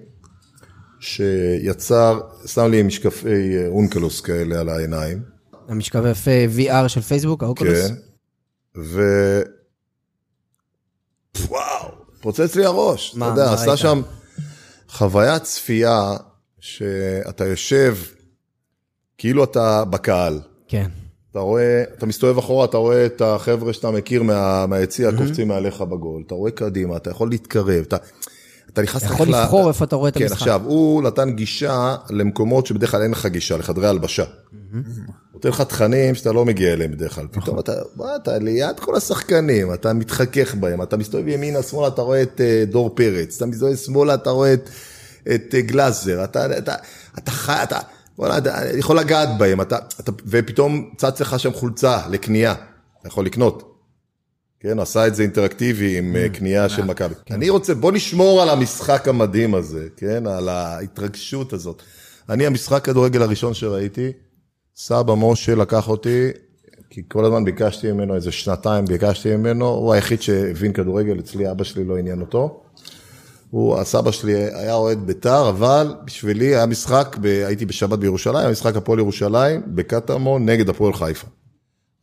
שיצר, שם לי משקפי אונקלוס כאלה על העיניים, המשקפי VR של פייסבוק, האוקולוס. כן, ו... וואו, פוצץ לי הראש, מה- אתה יודע, מה עשה ראית? שם חוויית צפייה שאתה יושב, כאילו אתה בקהל. כן. אתה רואה, אתה מסתובב אחורה, אתה רואה את החבר'ה שאתה מכיר מה, מהיציע, קופצים מעליך בגול, אתה רואה קדימה, אתה יכול להתקרב, אתה, אתה נכנס... אתה יכול לבחור איפה אתה רואה את כן, המשחק. עכשיו, הוא נתן גישה למקומות שבדרך כלל אין לך גישה, לחדרי הלבשה. הוא נותן לך תכנים שאתה לא מגיע אליהם בדרך כלל. נכון. פתאום אתה, מה, אתה ליד כל השחקנים, אתה מתחכך בהם, אתה מסתובב ימינה, שמאלה, אתה רואה את אה, דור פרץ, אתה מסתובב שמאלה, אתה רואה את, את אה, גלאזר, אתה, אתה, אתה חי, אתה, אתה יכול לגעת בהם, אתה, אתה, ופתאום צץ לך שם חולצה לקנייה, אתה יכול לקנות. כן, עשה את זה אינטראקטיבי עם אה, קנייה של מכבי. אני רוצה, בוא נשמור על המשחק המדהים הזה, כן, על ההתרגשות הזאת. אני, המשחק כדורגל הראשון שראיתי, סבא משה לקח אותי, כי כל הזמן ביקשתי ממנו, איזה שנתיים ביקשתי ממנו, הוא היחיד שהבין כדורגל, אצלי אבא שלי לא עניין אותו. הוא, הסבא שלי היה אוהד בית"ר, אבל בשבילי היה משחק, ב, הייתי בשבת בירושלים, היה משחק הפועל ירושלים, בקטמון נגד הפועל חיפה.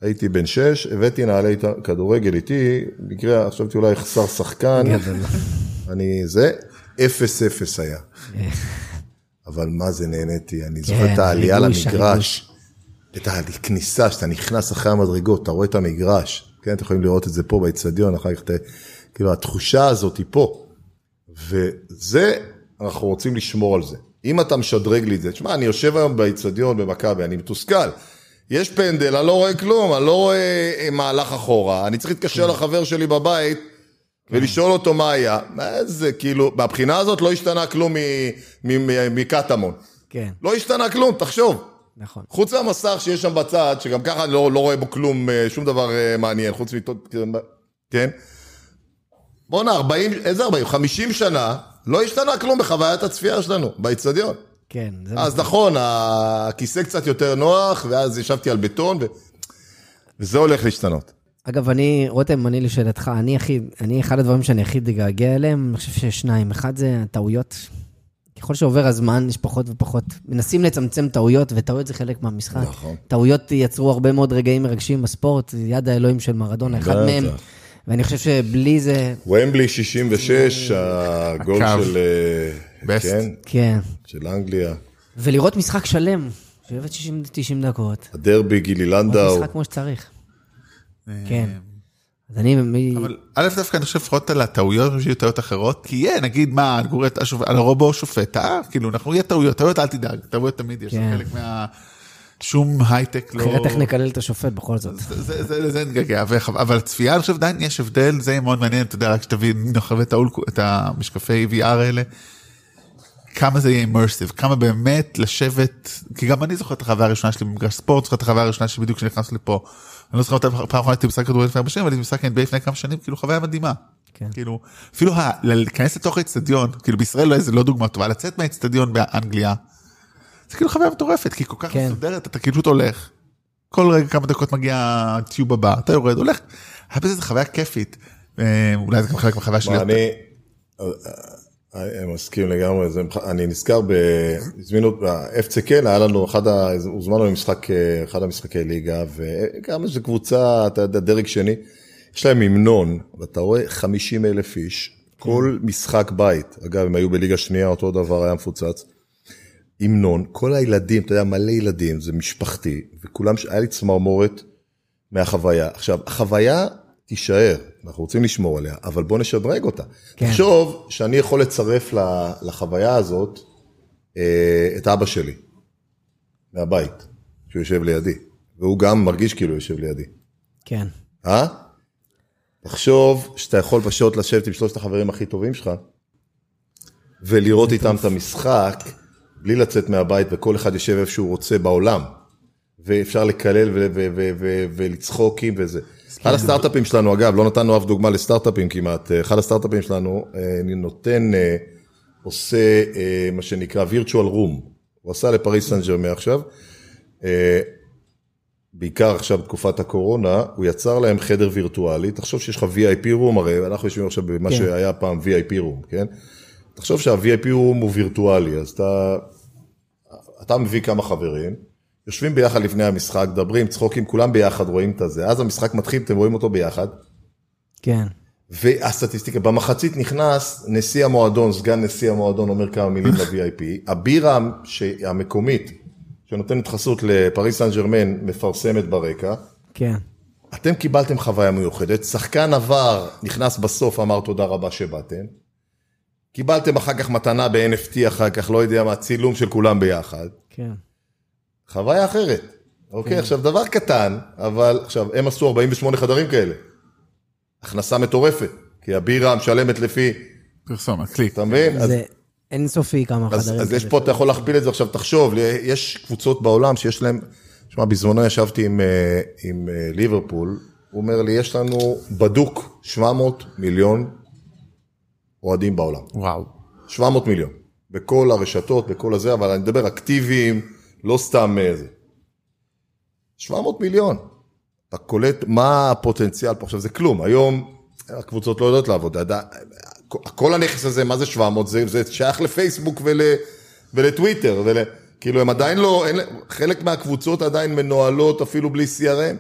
הייתי בן שש, הבאתי נעלי כדורגל איתי, במקרה חשבתי אולי חסר שחקן. אני זה, אפס אפס היה. אבל מה זה נהניתי, אני זוכר את העלייה למגרש, את הכניסה, שאתה נכנס אחרי המדרגות, אתה רואה את המגרש, כן, אתם יכולים לראות את זה פה באצטדיון, אחר כך, כאילו, התחושה הזאת היא פה. וזה, אנחנו רוצים לשמור על זה. אם אתה משדרג לי את זה, תשמע, אני יושב היום באצטדיון במכבי, אני מתוסכל. יש פנדל, אני לא רואה כלום, אני לא רואה אה, מהלך אחורה, אני צריך להתקשר לחבר שלי בבית ולשאול אותו מה היה. מה זה, כאילו, מהבחינה הזאת לא השתנה כלום מ- מ- מ- מקטמון. כן, לא השתנה כלום, תחשוב. נכון. חוץ מהמסך שיש שם בצד, שגם ככה אני לא, לא רואה בו כלום, אה, שום דבר אה, מעניין, חוץ מטות, כן? בואנה, 40, איזה 40? 50 שנה, לא השתנה כלום בחוויית הצפייה שלנו, באיצטדיון. כן, אז נכון, הכיסא קצת יותר נוח, ואז ישבתי על בטון, ו... וזה הולך להשתנות. אגב, אני, רותם, אני לשאלתך, אני הכי, אני, אחד הדברים שאני הכי מתגעגע אליהם, אני חושב שיש שניים. אחד זה הטעויות. ככל שעובר הזמן, יש פחות ופחות, מנסים לצמצם טעויות, וטעויות זה חלק מהמשחק. נכון. טעויות יצרו הרבה מאוד רגעים מרגשים בספורט, יד האלוהים של מרדונה, אחד. מהם. ואני חושב שבלי זה, ומבלי 66, הגול. של... אה, בסט. כן, כן. של אנגליה. ולראות משחק שלם, שיושבת 60 90 דקות, הדרבי, גילי לראות לנדאו. משחק כמו שצריך. כן. אז אני, אבל א' דווקא אני חושב לפחות על הטעויות, אני חושב שיהיו טעויות אחרות, כי יהיה נגיד מה, על הרובו שופט, אה, כאילו אנחנו יהיה טעויות, טעויות אל תדאג, טעויות תמיד יש, זה כן. חלק מה... שום הייטק לא... אחרת איך נקלל את השופט בכל זאת. זה- וחב- אבל הצפייה אני חושב עדיין יש הבדל, זה מאוד מעניין, אתה יודע, רק שתבין, נחווה את את המשקפי VR האלה, כמה זה יהיה immersive, כמה באמת לשבת, כי גם אני זוכר את החוויה הראשונה שלי במגרש ספורט, זוכר את החוויה הראשונה שלי בדיוק כשנכנסתי לפה. אני לא זוכר מתי פעם אחרונה הייתי במשחק כדורגל לפני הרבה שנים, אבל הייתי במשחק NBA לפני כמה שנים, כאילו חוויה מדהימה. כן. כאילו, אפילו להיכנס לתוך האצטדיון, כאילו בישראל לא- זה לא דוגמה טובה, לצאת מהאצטדיון באנגליה, זה כאילו חוויה מטורפת, כי היא כל כך כן. מסודרת, אתה כאילו הולך. כל רגע כמה דקות מגיע הטיוב הבא, אתה יורד, הולך. היה בזה איזה חוויה כיפית. אה, אולי זה גם חלק מהחוויה שלי. מה, אני אה, אה, מסכים לגמרי, זה- אני נזכר, ב- הזמינו, ב-FCK, היה לנו, אחד הוזמנו למשחק, אחד המשחקי ליגה, וגם איזו קבוצה, אתה יודע, דרג שני, יש להם המנון, ואתה רואה 50 אלף איש, כל משחק בית, אגב, הם היו בליגה שנייה, אותו דבר היה מפוצץ. המנון, כל הילדים, אתה יודע, מלא ילדים, זה משפחתי, וכולם, היה לי צמרמורת מהחוויה. עכשיו, החוויה תישאר, אנחנו רוצים לשמור עליה, אבל בוא נשדרג אותה. כן. תחשוב שאני יכול לצרף לחוויה הזאת אה, את אבא שלי, מהבית, שהוא יושב לידי, והוא גם מרגיש כאילו יושב לידי. כן. אה? תחשוב שאתה יכול פשוט לשבת עם שלושת החברים הכי טובים שלך, ולראות איתם את המשחק, בלי לצאת מהבית, וכל אחד יושב איפה שהוא רוצה בעולם. ואפשר לקלל ולצחוקים וזה. אחד הסטארט-אפים שלנו, אגב, לא נתנו אף דוגמה לסטארט-אפים כמעט, אחד הסטארט-אפים שלנו אה, נותן, אה, עושה אה, מה שנקרא virtual room. הוא עשה לפריס סן ג'רמי עכשיו. אה, בעיקר עכשיו בתקופת הקורונה, הוא יצר להם חדר וירטואלי, תחשוב שיש לך VIP room, הרי אנחנו יושבים עכשיו במה כן. שהיה פעם VIP room, כן? תחשוב שה-VIP הוא וירטואלי, אז אתה, אתה מביא כמה חברים, יושבים ביחד לפני המשחק, מדברים, צחוקים, כולם ביחד רואים את הזה, אז המשחק מתחיל, אתם רואים אותו ביחד, כן. והסטטיסטיקה, במחצית נכנס נשיא המועדון, סגן נשיא המועדון אומר כמה מילים ל-VIP, הבירה ש- המקומית שנותנת חסות לפריס סן ג'רמן מפרסמת ברקע, כן. אתם קיבלתם חוויה מיוחדת, שחקן עבר, נכנס בסוף, אמר תודה רבה שבאתם, קיבלתם אחר כך מתנה ב-NFT אחר כך, לא יודע מה, צילום של כולם ביחד, כן. חוויה אחרת. אוקיי, עכשיו דבר קטן, אבל עכשיו, הם עשו 48 חדרים כאלה. הכנסה מטורפת, כי הבירה משלמת לפי, פרסומת, קליק. אתה מבין? אז, זה אינסופי כמה אז, חדרים. אז יש. פה, אתה יכול להכפיל את זה עכשיו, תחשוב, יש קבוצות בעולם שיש להם, שמע, בזמנו ישבתי עם, אה, עם אה, ליברפול, הוא אומר לי, יש לנו בדוק 700 מיליון אוהדים בעולם. וואו. 700 מיליון. בכל הרשתות, בכל הזה, אבל אני מדבר אקטיביים, לא סתם איזה. 700 מיליון. אתה קולט מה הפוטנציאל פה. עכשיו זה כלום, היום הקבוצות לא יודעות לעבוד. כל הנכס הזה, מה זה 700? זה, זה שייך לפייסבוק ול, ולטוויטר, ול, כאילו הם עדיין לא, אין, חלק מהקבוצות עדיין מנוהלות אפילו בלי CRM.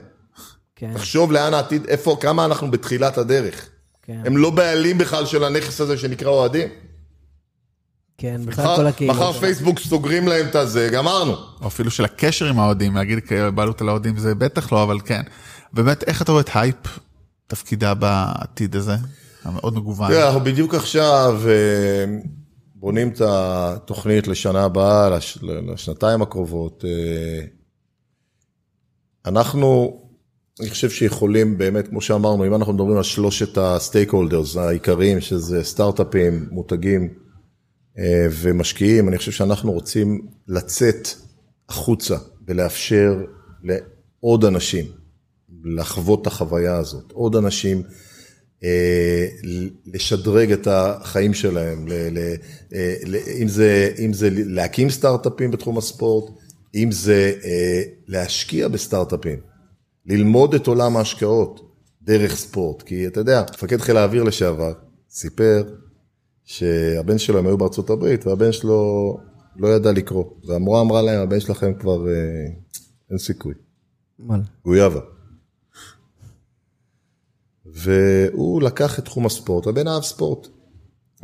כן. תחשוב לאן העתיד, איפה, כמה אנחנו בתחילת הדרך. כן. הם לא בעלים בכלל של הנכס הזה שנקרא אוהדים. כן, בכלל כל הקהילות. מחר פייסבוק סוגרים להם את הזה, גמרנו. או אפילו של הקשר עם האוהדים, להגיד בעלות על האוהדים זה בטח לא, אבל כן. באמת, איך אתה רואה את הייפ תפקידה בעתיד הזה? המאוד מגוון. תראה, אנחנו בדיוק עכשיו אה, בונים את התוכנית לשנה הבאה, לש- לשנתיים הקרובות. אה, אנחנו, אני חושב שיכולים באמת, כמו שאמרנו, אם אנחנו מדברים על שלושת הסטייק הולדרס העיקריים, שזה סטארט-אפים, מותגים אה, ומשקיעים, אני חושב שאנחנו רוצים לצאת החוצה ולאפשר לעוד אנשים לחוות את החוויה הזאת, עוד אנשים אה, לשדרג את החיים שלהם, ל, ל, אה, ל, אם, זה, אם זה להקים סטארט-אפים בתחום הספורט, אם זה להשקיע בסטארט-אפים, ללמוד את עולם ההשקעות, דרך ספורט. כי אתה יודע, מפקד חיל האוויר לשעבר סיפר שהבן שלו, הם היו בארצות הברית, והבן שלו לא ידע לקרוא. והמורה אמרה להם, הבן שלכם כבר אה, אין סיכוי. וואלה. גויאבה. והוא לקח את תחום הספורט, הבן אהב ספורט.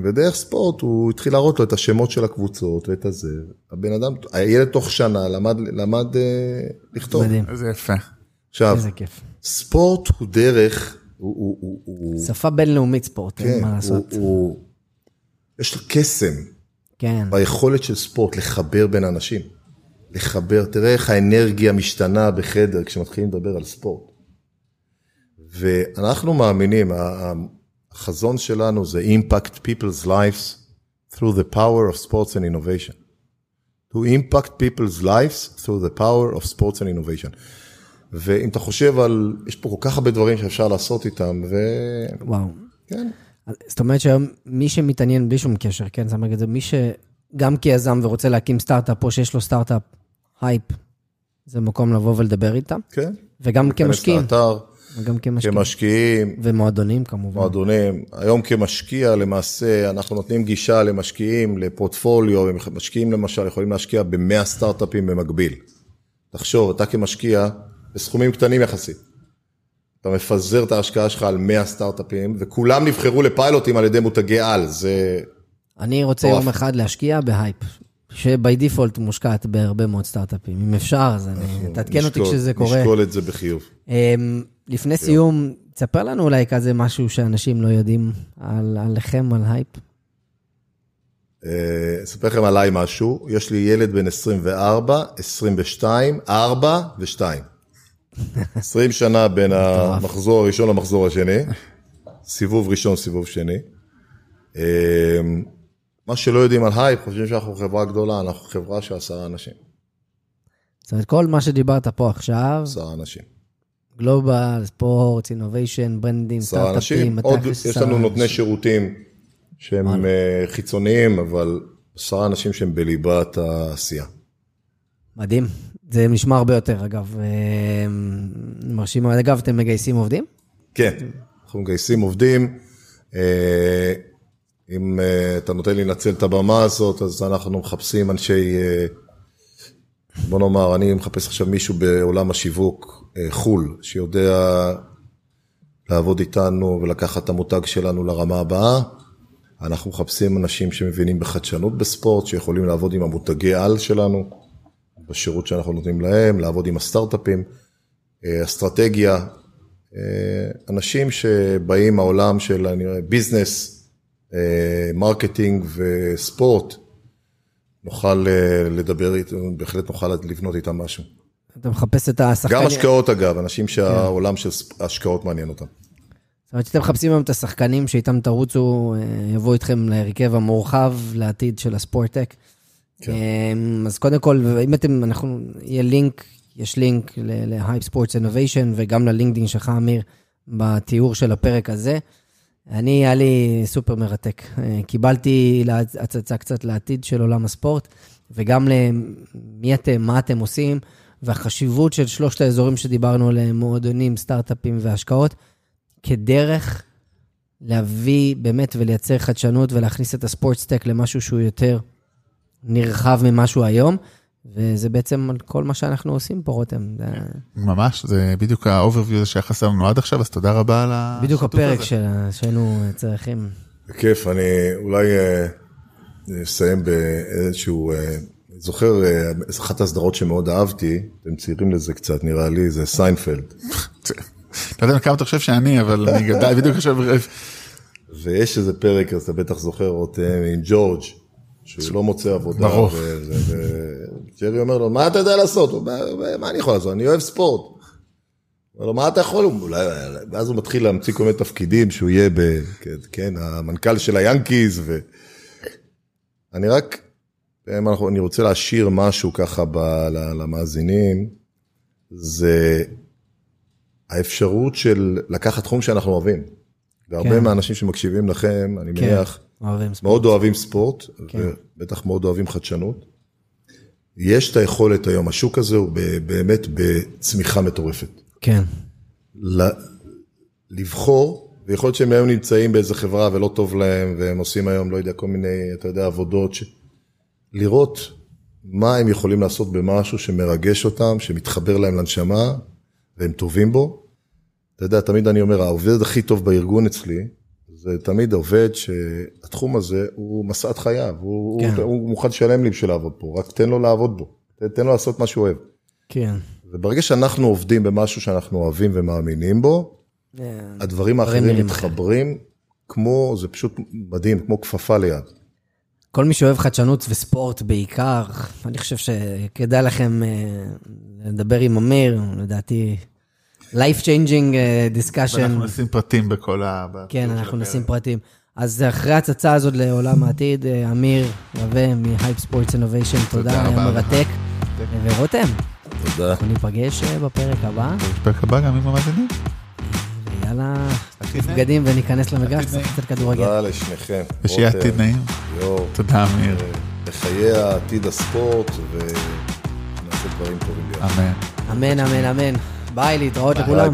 ודרך ספורט הוא התחיל להראות לו את השמות של הקבוצות ואת הזה. הבן אדם, הילד תוך שנה למד, למד אה, לכתוב. מדהים. איזה יפה. עכשיו, איזה כיף. ספורט הוא דרך, הוא, הוא, הוא, הוא, שפה בינלאומית ספורט, אין כן, מה הוא, לעשות. הוא, יש לו קסם כן. ביכולת של ספורט לחבר בין אנשים. לחבר, תראה איך האנרגיה משתנה בחדר כשמתחילים לדבר על ספורט. ואנחנו מאמינים, החזון שלנו זה impact people's lives through the power of sports and innovation. To impact people's lives through the power of sports and innovation. ואם אתה חושב על, יש פה כל כך הרבה דברים שאפשר לעשות איתם, וואו. וכן, זאת אומרת שהיום מי שמתעניין בלי שום קשר, כן, זאת אומרת, זה מי שגם כיזם ורוצה להקים סטארט-אפ, או שיש לו סטארט-אפ, הייפ, זה מקום לבוא ולדבר איתם, כן. וגם כמשקיעים, לאתר, וגם כמשקיעים, כמשקיעים, ומועדונים כמובן. מועדונים. היום כמשקיע למעשה, אנחנו נותנים גישה למשקיעים, לפורטפוליו, משקיעים למשל יכולים להשקיע ב-100 סטארט-אפים במקביל. תחשוב, אתה כמשקיע, בסכומים קטנים יחסית. אתה מפזר את ההשקעה שלך על 100 סטארט-אפים, וכולם נבחרו לפיילוטים על ידי מותגי על, זה... אני רוצה. יום אחד להשקיע ב HYPE, ש by default מושקעת בהרבה מאוד סטארט-אפים. אם אפשר, אז אני, תעדכן אותי כשזה קורה. נשקול את זה בחיוב. אמ, לפני סיום, תספר לנו אולי כזה משהו שאנשים לא יודעים על- עליכם, על הייפ. אה, אספר לכם עליי משהו, יש לי ילד בן 24, 22, 4 ו-2. 20 שנה בין המחזור הראשון למחזור השני, סיבוב ראשון, סיבוב שני. אה, מה שלא יודעים על הייפ, חושבים שאנחנו חברה גדולה, אנחנו חברה של עשרה אנשים. זאת אומרת, כל מה שדיברת פה עכשיו, עשרה אנשים. גלובל, ספורט, אינוביישן, ברנדים. סטארט-אפים, עוד יש לנו נותני. שירותים שהם אה, חיצוניים, אבל עשרה אנשים שהם בליבת העשייה. מדהים. זה נשמע הרבה יותר, אגב. אמ, מרשים מאוד. אגב, אתם מגייסים עובדים? כן, אנחנו מגייסים עובדים. אה, אם אה, אתה נותן לי לנצל את הבמה הזאת, אז אנחנו מחפשים אנשי, אה, בוא נאמר, אני מחפש עכשיו מישהו בעולם השיווק אה, חו"ל, שיודע לעבוד איתנו ולקחת את המותג שלנו לרמה הבאה. אנחנו מחפשים אנשים שמבינים בחדשנות בספורט, שיכולים לעבוד עם המותגי על שלנו, בשירות שאנחנו נותנים להם, לעבוד עם הסטארט-אפים, אה, אסטרטגיה, אה, אנשים שבאים מהעולם של business, אה, marketing וספורט, נוכל לדבר איתם, בהחלט נוכל לבנות איתם משהו. אתה מחפש את השחקנים... גם השקעות אגב, אנשים שהעולם של ההשקעות מעניין אותם. זאת אומרת שאתם מחפשים היום את השחקנים שאיתם תרוצו, יבואו איתכם להרכב המורחב לעתיד של הספורטק. כן. אה, אז קודם כל, אם אתם, אנחנו, יהיה לינק, יש לינק ל-Hype Sports Innovation וגם ללינקדאין שלך, אמיר, בתיאור של הפרק הזה. אני, היה לי סופר מרתק. אה, קיבלתי הצצה קצת לעתיד של עולם הספורט, וגם למי אתם, מה אתם עושים, והחשיבות של שלושת האזורים שדיברנו עליהם, מועדונים, סטארט-אפים והשקעות, כדרך להביא באמת ולייצר חדשנות ולהכניס את הספורטסטק למשהו שהוא יותר נרחב ממה שהוא היום, וזה בעצם כל מה שאנחנו עושים פה, רותם. זה ממש, זה בדיוק ה-overview הזה שהיה חסר לנו עד עכשיו, אז תודה רבה על השיתוף בדיוק הפרק הזה. שהיינו צריכים. בכיף, אני אולי אה, אסיים באיזשהו, אה, זוכר, אה, אחת הסדרות שמאוד אהבתי, אתם צעירים לזה קצת נראה לי, זה סיינפלד. לא יודע כמה אתה חושב שאני, אבל אני גדל בדיוק עכשיו, ויש איזה פרק, אז אתה בטח זוכר רותם, עם ג'ורג', שהוא לא מוצא עבודה. ברור. וג'רי אומר לו, מה אתה יודע לעשות? הוא אומר, מה אני יכול לעשות? אני אוהב ספורט. אומר לו, מה אתה יכול? אולי, ואז הוא מתחיל להמציא כל מיני תפקידים שהוא יהיה, ב, כן, כן, המנכ"ל של היאנקיז, ו... אני רק, אני רוצה להשאיר משהו ככה ב, למאזינים, זה האפשרות של לקחת תחום שאנחנו אוהבים. והרבה כן. מהאנשים שמקשיבים לכם, אני כן. מניח, אוהבים ספורט. מאוד אוהבים ספורט, כן. ובטח מאוד אוהבים חדשנות. יש את היכולת היום, השוק הזה הוא באמת בצמיחה מטורפת. כן, ל- לבחור, ויכול להיות שהם היום נמצאים באיזה חברה ולא טוב להם, והם עושים היום, לא יודע, כל מיני, אתה יודע, עבודות, ש... לראות מה הם יכולים לעשות במשהו שמרגש אותם, שמתחבר להם לנשמה, והם טובים בו. אתה יודע, תמיד אני אומר, העובד הכי טוב בארגון אצלי, זה תמיד עובד שהתחום הזה הוא משאת חייו, הוא, כן. הוא, הוא מוכן לשלם לי בשביל לעבוד פה, רק תן לו לעבוד בו, תן לו לעשות מה שהוא אוהב. כן. וברגע שאנחנו עובדים במשהו שאנחנו אוהבים ומאמינים בו, yeah. כן. הדברים האחרים מתחברים כמו, זה פשוט מדהים, כמו כפפה ליד. כל מי שאוהב חדשנות וספורט בעיקר, אני חושב שכדאי לכם אה, לדבר עם אמיר, לדעתי life changing uh, discussion. אנחנו נשים פרטים בכל ה... כן, אנחנו נשים פרטים. אז אחרי ההצצה הזאת לעולם העתיד, אה, אמיר רווה מ-Hype Sports Innovation, תודה, היה מרתק. ורותם, תודה. אנחנו ניפגש אה, בפרק הבא. בפרק הבא גם עם המאזינים. ויאללה, בגדים וניכנס למגרש, נשחק קצת כדורגל. תודה לשניכם. ושיהיה עתיד נעים. תודה, אמיר. לחיי עתיד הספורט, ונעשה דברים טובים. אמן. אמן, אמן, אמן. ביי, להתראות לכולם.